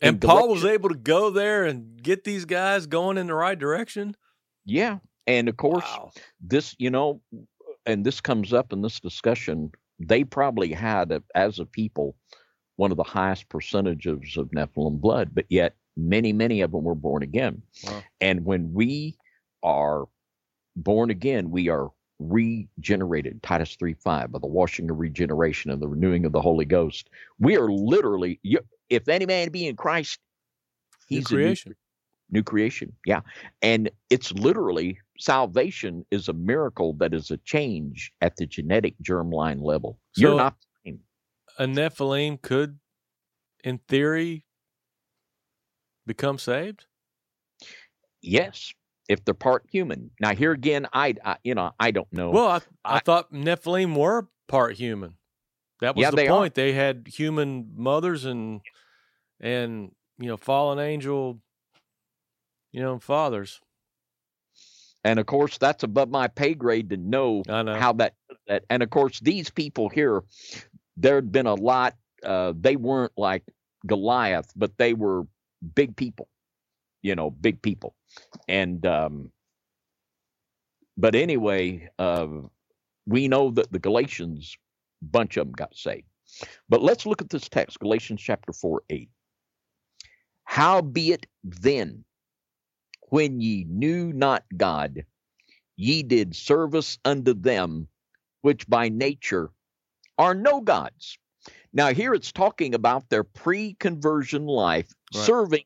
and Paul was able to go there and get these guys going in the right direction. Yeah, and of course, wow. this, you know, and this comes up in this discussion. They probably had, as a people, one of the highest percentages of Nephilim blood, but yet many, many of them were born again. Wow. And when we are born again, we are regenerated, Titus 3 5, by the washing of regeneration and the renewing of the Holy Ghost. We are literally, if any man be in Christ, he's new creation. New, new creation. Yeah. And it's literally salvation is a miracle that is a change at the genetic germline level. So, You're not a Nephilim could, in theory, become saved? Yes, if they're part human. Now here again, I, I you know I don't know. Well, I, I, I, thought Nephilim were part human. That was yeah, the point. Are. They had human mothers and and you know fallen angel, you know fathers. And of course, that's above my pay grade to know, know. how that, that. And of course, these people here, there'd been a lot. Uh, they weren't like Goliath, but they were big people, you know, big people. And um, but anyway, uh, we know that the Galatians, bunch of them got saved. But let's look at this text, Galatians chapter 4, 8. Howbeit then, when ye knew not God, ye did service unto them which by nature are no gods. Now, here it's talking about their pre conversion life right. serving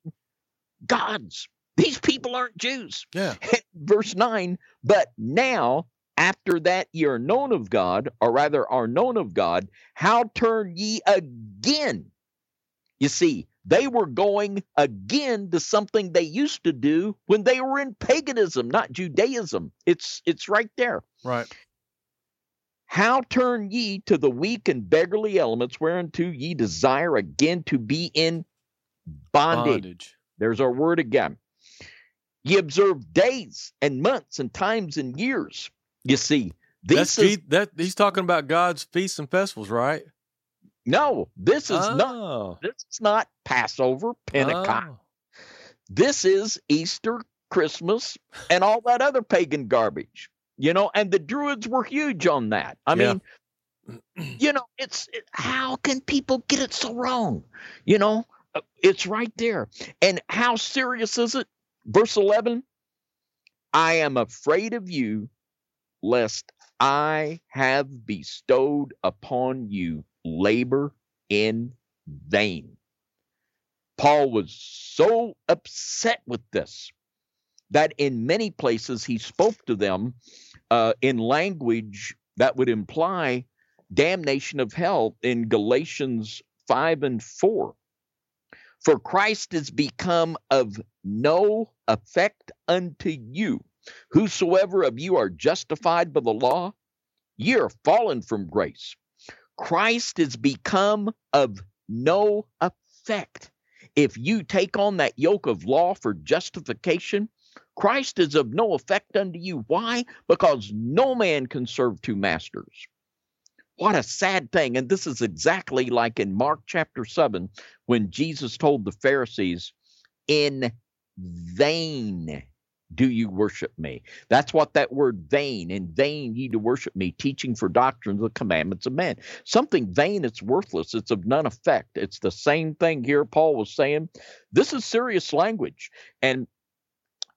gods. These people aren't Jews. Yeah. [laughs] Verse 9, but now, after that ye are known of God, or rather are known of God, how turn ye again You see, they were going again to something they used to do when they were in paganism, not Judaism. It's it's right there. Right. How turn ye to the weak and beggarly elements whereunto ye desire again to be in bondage? Bondage. There's our word again. Ye observe days and months and times and years. You see, this is that he's talking about God's feasts and festivals, right? no, this is not oh. this is not Passover, Pentecost. Oh. This is Easter, Christmas, and all that other pagan garbage. You know, and the Druids were huge on that. I Yeah. mean, you know, it's it, how can people get it so wrong? You know, Uh, it's right there. And how serious is it? Verse 11 I am afraid of you, lest I have bestowed upon you labor in vain. Paul was so upset with this that in many places he spoke to them uh, in language that would imply damnation of hell in Galatians 5 and 4. For Christ is become of no effect unto you. Whosoever of you are justified by the law, ye are fallen from grace. Christ is become of no effect. If you take on that yoke of law for justification, Christ is of no effect unto you. Why? Because no man can serve two masters. What a sad thing. And this is exactly like in Mark chapter 7 when Jesus told the Pharisees, In vain do you worship me. That's what that word vain, in vain ye do worship me, teaching for doctrine the commandments of men. Something vain, it's worthless, it's of none effect. It's the same thing here Paul was saying. This is serious language. And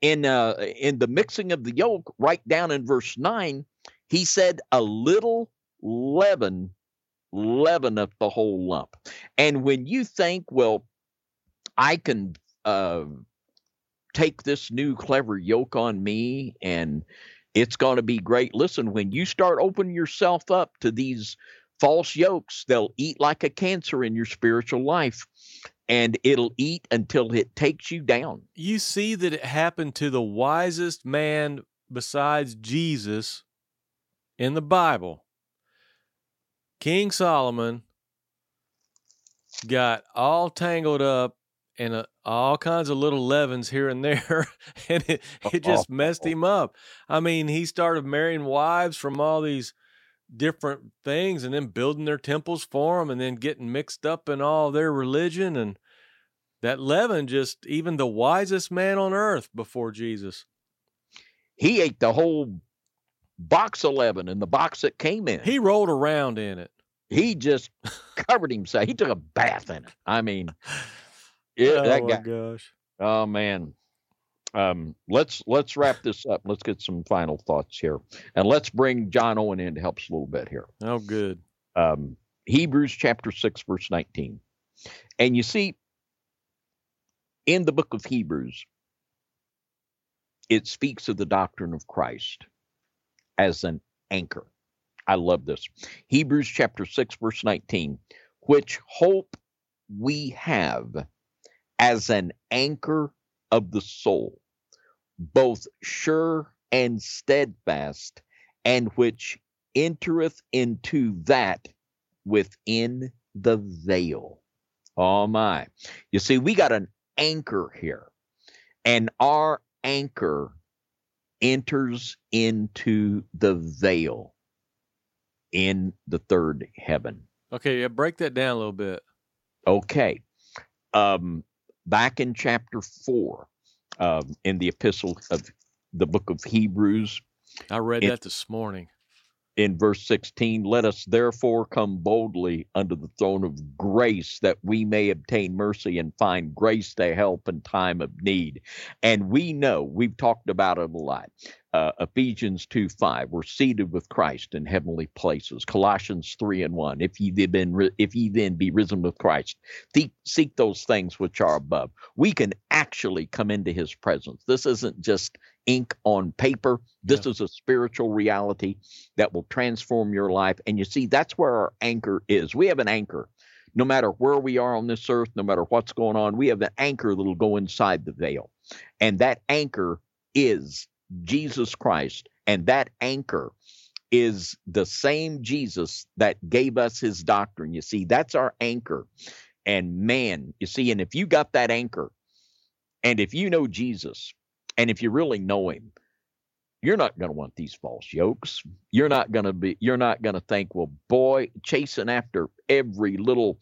in uh in the mixing of the yoke, right down in verse 9, he said, A little leaven leaveneth the whole lump. And when you think, well, I can uh take this new clever yoke on me and it's going to be great. Listen, when you start opening yourself up to these false yokes, they'll eat like a cancer in your spiritual life and it'll eat until it takes you down. You see that it happened to the wisest man besides Jesus in the Bible. King Solomon got all tangled up in a, all kinds of little leavens here and there, [laughs] and it, it just messed him up. I mean, he started marrying wives from all these different things and then building their temples for them and then getting mixed up in all their religion and that leaven just even the wisest man on earth before Jesus. He ate the whole box of leaven and the box that came in. He rolled around in it. He just [laughs] covered himself. He took a bath in it. I mean, yeah, oh that my guy. gosh. Oh man. Um, let's let's wrap this up. Let's get some final thoughts here, and let's bring John Owen in to help us a little bit here. Oh good. Um, Hebrews chapter six, verse nineteen, and you see, in the book of Hebrews, it speaks of the doctrine of Christ as an anchor. I love this. Hebrews chapter 6, verse 19, which hope we have as an anchor of the soul, both sure and steadfast, and which entereth into that within the veil. Oh my. You see, we got an anchor here, and our anchor enters into the veil in the third heaven. Okay, yeah, break that down a little bit. Okay. Um, back in chapter four, um, in the epistle of the book of Hebrews, I read It- that this morning. In verse 16, let us therefore come boldly under the throne of grace that we may obtain mercy and find grace to help in time of need. And we know, we've talked about it a lot. Uh, Ephesians 2 5, we're seated with Christ in heavenly places. Colossians 3 and 1, if ye been if ye then be risen with Christ, seek those things which are above. We can actually come into his presence. This isn't just ink on paper. This is a spiritual reality that will transform your life. And you see, that's where our anchor is. We have an anchor. no matter where we are on this earth, no matter what's going on, we have an anchor that'll go inside the veil. And that anchor is Jesus Christ. And that anchor is the same Jesus that gave us his doctrine. You see, that's our anchor. And man, you see, and if you got that anchor, and if you know Jesus, and if you really know him, you're not going to want these false yokes. You're not going to be, you're not going to think, well, boy, chasing after every little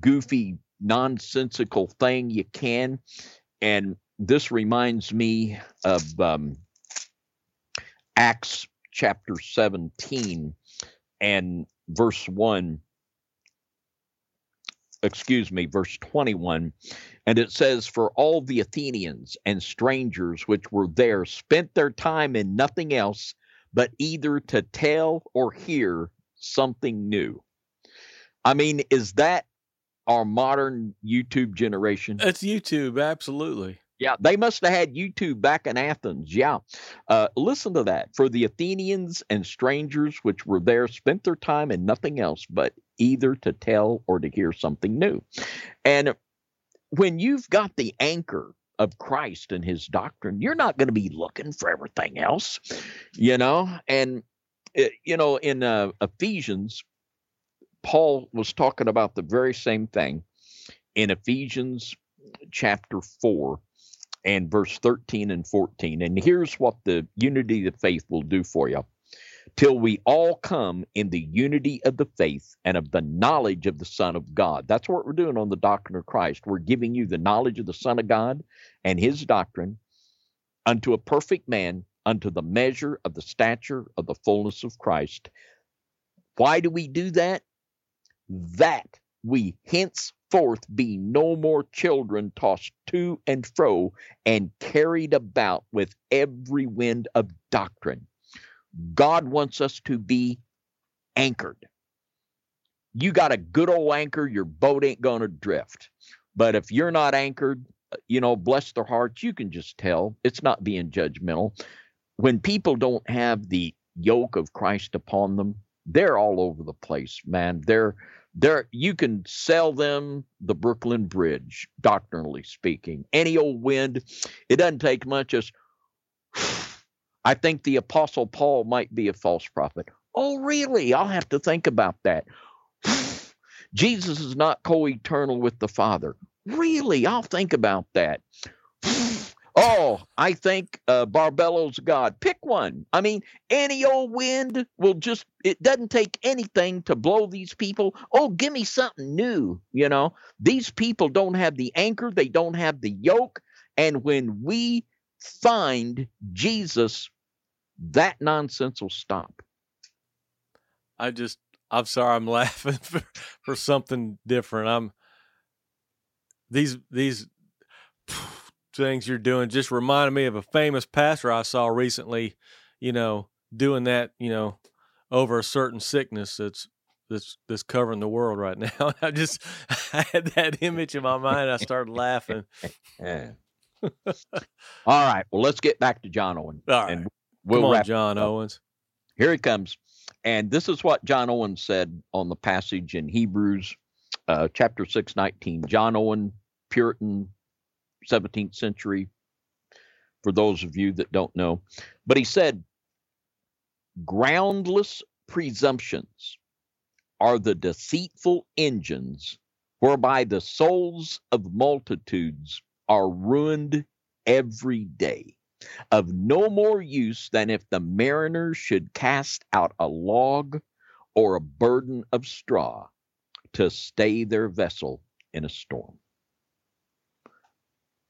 goofy, nonsensical thing you can. And this reminds me of um, Acts chapter 17 and verse 1 excuse me, verse 21. And it says, For all the Athenians and strangers which were there spent their time in nothing else but either to tell or hear something new. I mean, is that our modern YouTube generation? That's YouTube, absolutely. Yeah, they must have had YouTube back in Athens. Yeah. Uh, listen to that. For the Athenians and strangers which were there spent their time in nothing else but either to tell or to hear something new. And when you've got the anchor of Christ and his doctrine, you're not going to be looking for everything else, you know? And, eh, you know, in uh, Ephesians, Paul was talking about the very same thing in Ephesians chapter 4 and verse 13 and 14. And here's what the unity of faith will do for you. Till we all come in the unity of the faith and of the knowledge of the Son of God. That's what we're doing on the doctrine of Christ. We're giving you the knowledge of the Son of God and his doctrine unto a perfect man, unto the measure of the stature of the fullness of Christ. Why do we do that? That we henceforth be no more children tossed to and fro and carried about with every wind of doctrine. God wants us to be anchored. You got a good old anchor, your boat ain't going to drift. But if you're not anchored, you know, bless their hearts, you can just tell. It's not being judgmental. When people don't have the yoke of Christ upon them, they're all over the place, man. They're there you can sell them the Brooklyn Bridge, doctrinally speaking. Any old wind, it doesn't take much. As I think the Apostle Paul might be a false prophet. Oh, really? I'll have to think about that. [sighs] Jesus is not co eternal with the Father. Really? I'll think about that. [sighs] Oh, I think uh, Barbelo's God. Pick one. I mean, any old wind will just, it doesn't take anything to blow these people. Oh, give me something new. You know, these people don't have the anchor, they don't have the yoke. And when we find Jesus, that nonsense will stop. I just, I'm sorry, I'm [laughs] laughing for, for something different. I'm, these, these, [sighs] things you're doing just reminded me of a famous pastor I saw recently, you know, doing that, you know, over a certain sickness that's that's that's covering the world right [laughs] now. I just [laughs] I had that image in my mind. I started laughing. [laughs] All right. Well, let's get back to John Owen. All right. And we'll Come on, John Owens. Here he comes. And this is what John Owen said on the passage in Hebrews uh, chapter 6, 19. John Owen, Puritan 17th century, for those of you that don't know. But he said, groundless presumptions are the deceitful engines whereby the souls of multitudes are ruined every day, of no more use than if the mariner should cast out a log or a burden of straw to stay their vessel in a storm.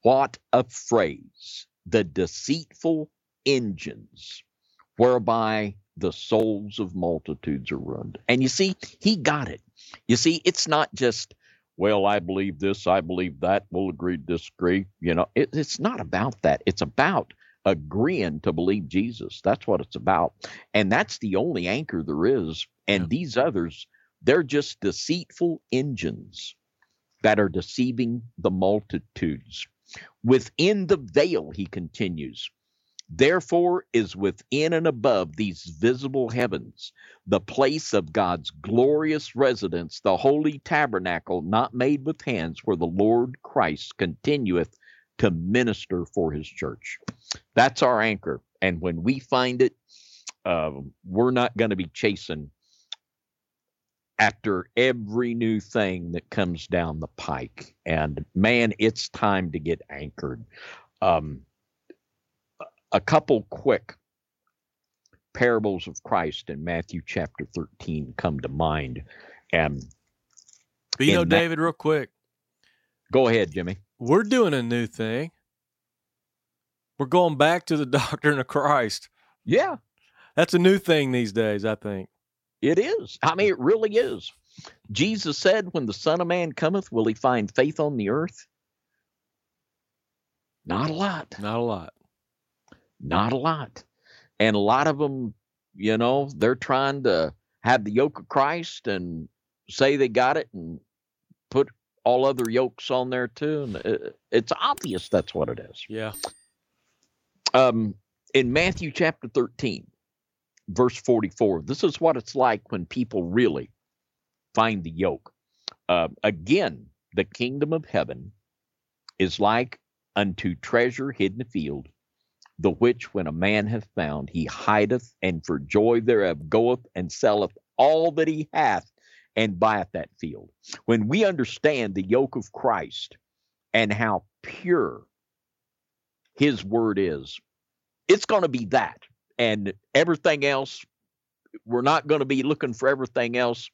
What a phrase. The deceitful engines whereby the souls of multitudes are ruined. And you see, he got it. You see, it's not just, well, I believe this, I believe that, we'll agree to disagree. You know, it, it's not about that. It's about agreeing to believe Jesus. That's what it's about. And that's the only anchor there is. And yeah. these others, they're just deceitful engines that are deceiving the multitudes. Within the veil, he continues, Therefore is within and above these visible heavens the place of God's glorious residence, the holy tabernacle not made with hands, where the Lord Christ continueth to minister for his church. That's our anchor. And when we find it, uh, we're not going to be chasing after every new thing that comes down the pike. And man, it's time to get anchored. Um, a couple quick parables of Christ in Matthew chapter 13 come to mind. And but you know, David, real quick. Go ahead, Jimmy. We're doing a new thing. We're going back to the [laughs] doctrine of Christ. Yeah. That's a new thing these days, I think. It is. I mean, it really is. Jesus said, When the Son of Man cometh, will he find faith on the earth? Not a lot. Not a lot. Not a lot. And a lot of them, you know, they're trying to have the yoke of Christ and say they got it and put all other yokes on there too. And it's obvious that's what it is. Yeah. Um, in Matthew chapter 13, verse 44, this is what it's like when people really find the yoke. Uh, again, the kingdom of heaven is like unto treasure hidden in a field, the which when a man hath found, he hideth, and for joy thereof goeth and selleth all that he hath and buyeth that field. When we understand the yoke of Christ and how pure his word is, it's going to be that. And everything else, we're not going to be looking for everything else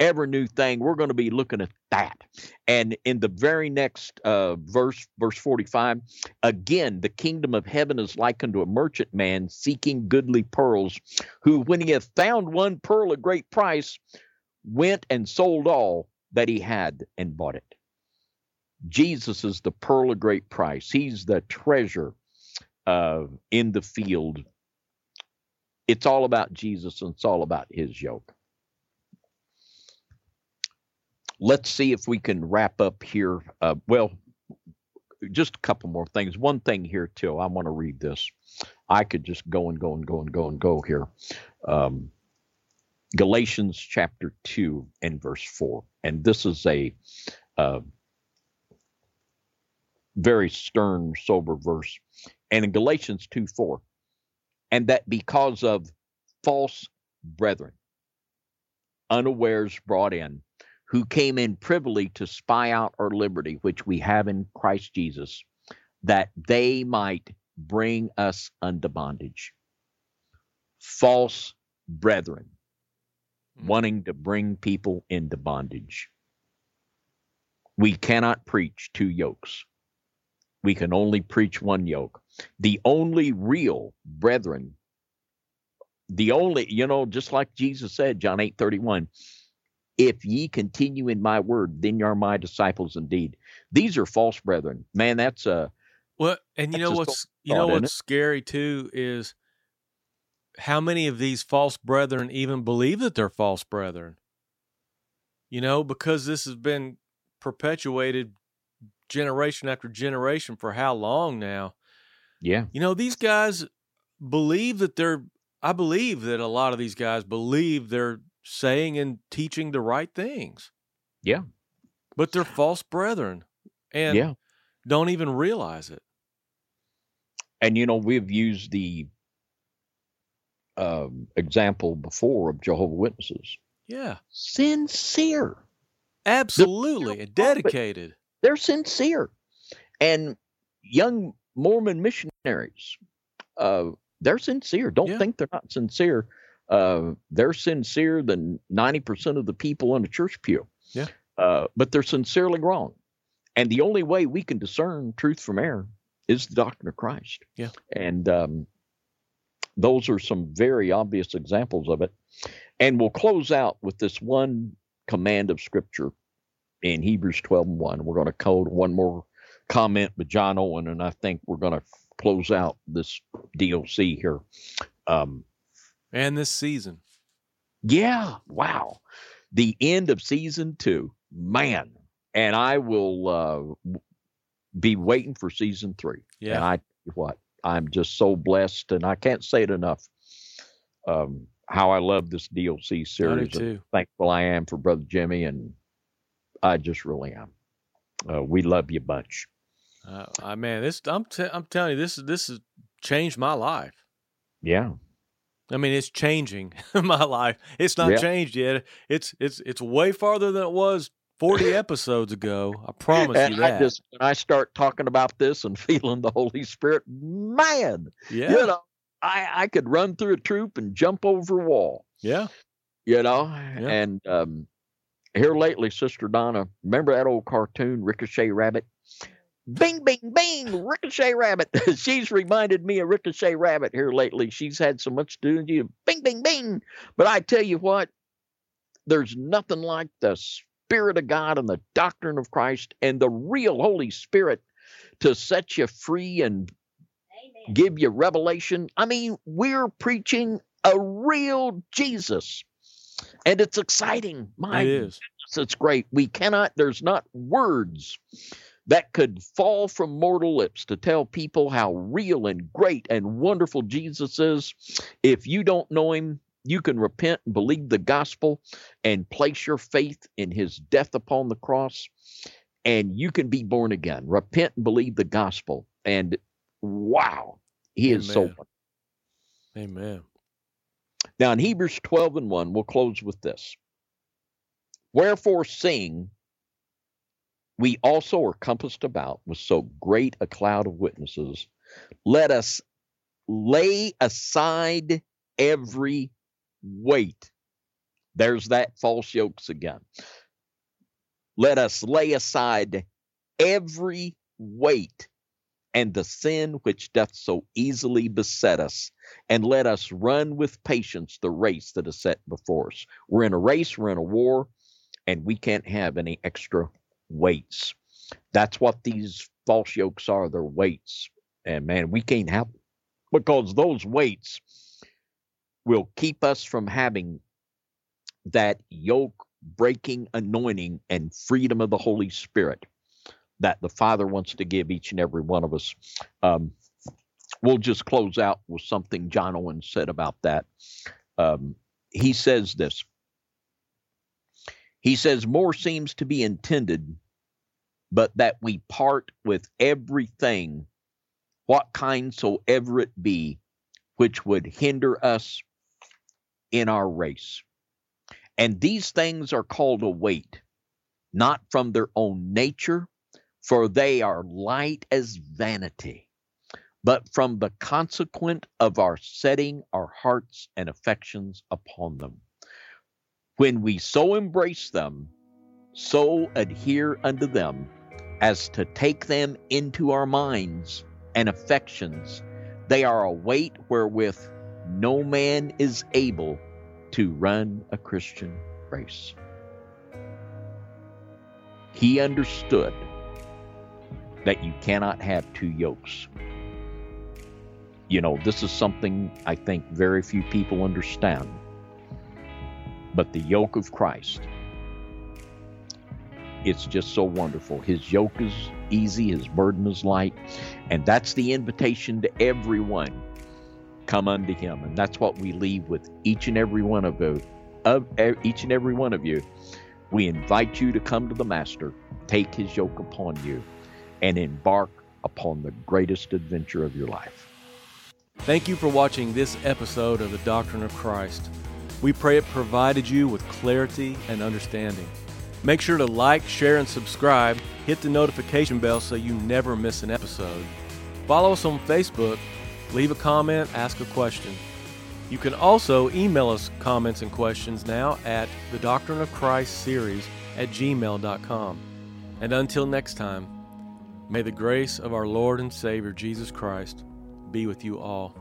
every new thing, we're going to be looking at that. And in the very next uh, verse, verse 45, again, the kingdom of heaven is like unto a merchant man seeking goodly pearls, who, when he hath found one pearl of great price, went and sold all that he had and bought it. Jesus is the pearl of great price. He's the treasure uh, in the field. It's all about Jesus and it's all about his yoke let's see if we can wrap up here. Uh, well, just a couple more things. One thing here, too. I want to read this. I could just go and go and go and go and go here. Um, Galatians chapter 2 and verse 4. And this is a uh, very stern, sober verse. And in Galatians 2 4, and that because of false brethren, unawares brought in, who came in privily to spy out our liberty, which we have in Christ Jesus, that they might bring us unto bondage. False brethren mm-hmm. wanting to bring people into bondage. We cannot preach two yokes. We can only preach one yoke. The only real brethren, the only, you know, just like Jesus said, John 8 31, if ye continue in my word, then you are my disciples indeed. These are false brethren. Man, that's a well, and you know what's you know what's scary too is how many of these false brethren even believe that they're false brethren. You know, because this has been perpetuated generation after generation for how long now? Yeah. You know, these guys believe that they're I believe that a lot of these guys believe they're saying and teaching the right things. Yeah. But they're false brethren and yeah. don't even realize it. And, you know, we've used the um, example before of Jehovah Witnesses. Yeah. Sincere. Absolutely. They're, dedicated. They're sincere. And young Mormon missionaries, uh, they're sincere. Don't yeah. think they're not sincere uh, they're sincere than 90% of the people on the church pew. Yeah. Uh, but they're sincerely wrong. And the only way we can discern truth from error is the doctrine of Christ. Yeah. And um, those are some very obvious examples of it. And we'll close out with this one command of Scripture in Hebrews 12 and 1. We're going to code one more comment with John Owen, and I think we're going to close out this DOC here. Um, and this season. Yeah, wow. The end of season two, man. And I will uh, be waiting for season three. Yeah. And I what I'm just so blessed, and I can't say it enough. Um, how I love this DOC series. too. Thankful I am for Brother Jimmy, and I just really am. Uh, we love you a bunch. Uh, I man, this I'm t- I'm telling you, this this has changed my life. Yeah. I mean, it's changing [laughs] my life. It's not Yeah. changed yet. It's it's it's way farther than it was 40 episodes ago. I promise And you I that. just when I start talking about this and [laughs] feeling the Holy Spirit, man, yeah, you know, I I could run through a troop and jump over a wall. yeah, you know and um here lately sister donna remember that old cartoon ricochet rabbit bing bing bing ricochet rabbit. [laughs] She's reminded me of ricochet rabbit here lately. She's had so much to do with you. Bing bing bing. But i tell you what there's nothing like the spirit of god and the doctrine of christ and the real holy spirit to set you free and give you revelation. I mean we're preaching a real jesus. And it's exciting. My it is. goodness, it's great. We cannot there's not words that could fall from mortal lips to tell people how real and great and wonderful jesus is if you don't know him you can repent and believe the gospel and place your faith in his death upon the cross and you can be born again repent and believe the gospel and wow he is so Amen. Amen. now, in Hebrews 12 and 1, we'll close with this. Wherefore, seeing we also are compassed about with so great a cloud of witnesses, let us lay aside every weight. There's that false yokes again. Let us lay aside every weight and the sin which doth so easily beset us and let us run with patience the race that is set before us. We're in a race, we're in a war, and we can't have any extra weights. That's what these false yokes are. They're weights. And man, we can't have them because those weights will keep us from having that yoke breaking anointing and freedom of the Holy Spirit that the Father wants to give each and every one of us. Um, we'll just close out with something John Owen said about that. Um, he says this. He says, More seems to be intended, but that we part with everything, what kind soever it be, which would hinder us in our race. And these things are called a weight, not from their own nature, for they are light as vanity but from the consequent of our setting our hearts and affections upon them. When we so embrace them, so adhere unto them, as to take them into our minds and affections, they are a weight wherewith no man is able to run a Christian race. He understood that you cannot have two yokes you know, this is something I think very few people understand. But the yoke of Christ, it's just so wonderful. His yoke is easy, his burden is light, and that's the invitation to everyone. Come unto him, and that's what we leave with each and every one of you. Of each and every one of you, we invite you to come to the Master, take his yoke upon you, and embark upon the greatest adventure of your life. Thank you for watching this episode of the Doctrine of Christ. We pray it provided you with clarity and understanding. Make sure to like, share, and subscribe. Hit the notification bell so you never miss an episode. Follow us on Facebook. Leave a comment, ask a question. You can also email us comments and questions now at the Doctrine of Christ series at gmail.com. And until next time, may the grace of our Lord and Savior Jesus Christ be with you all.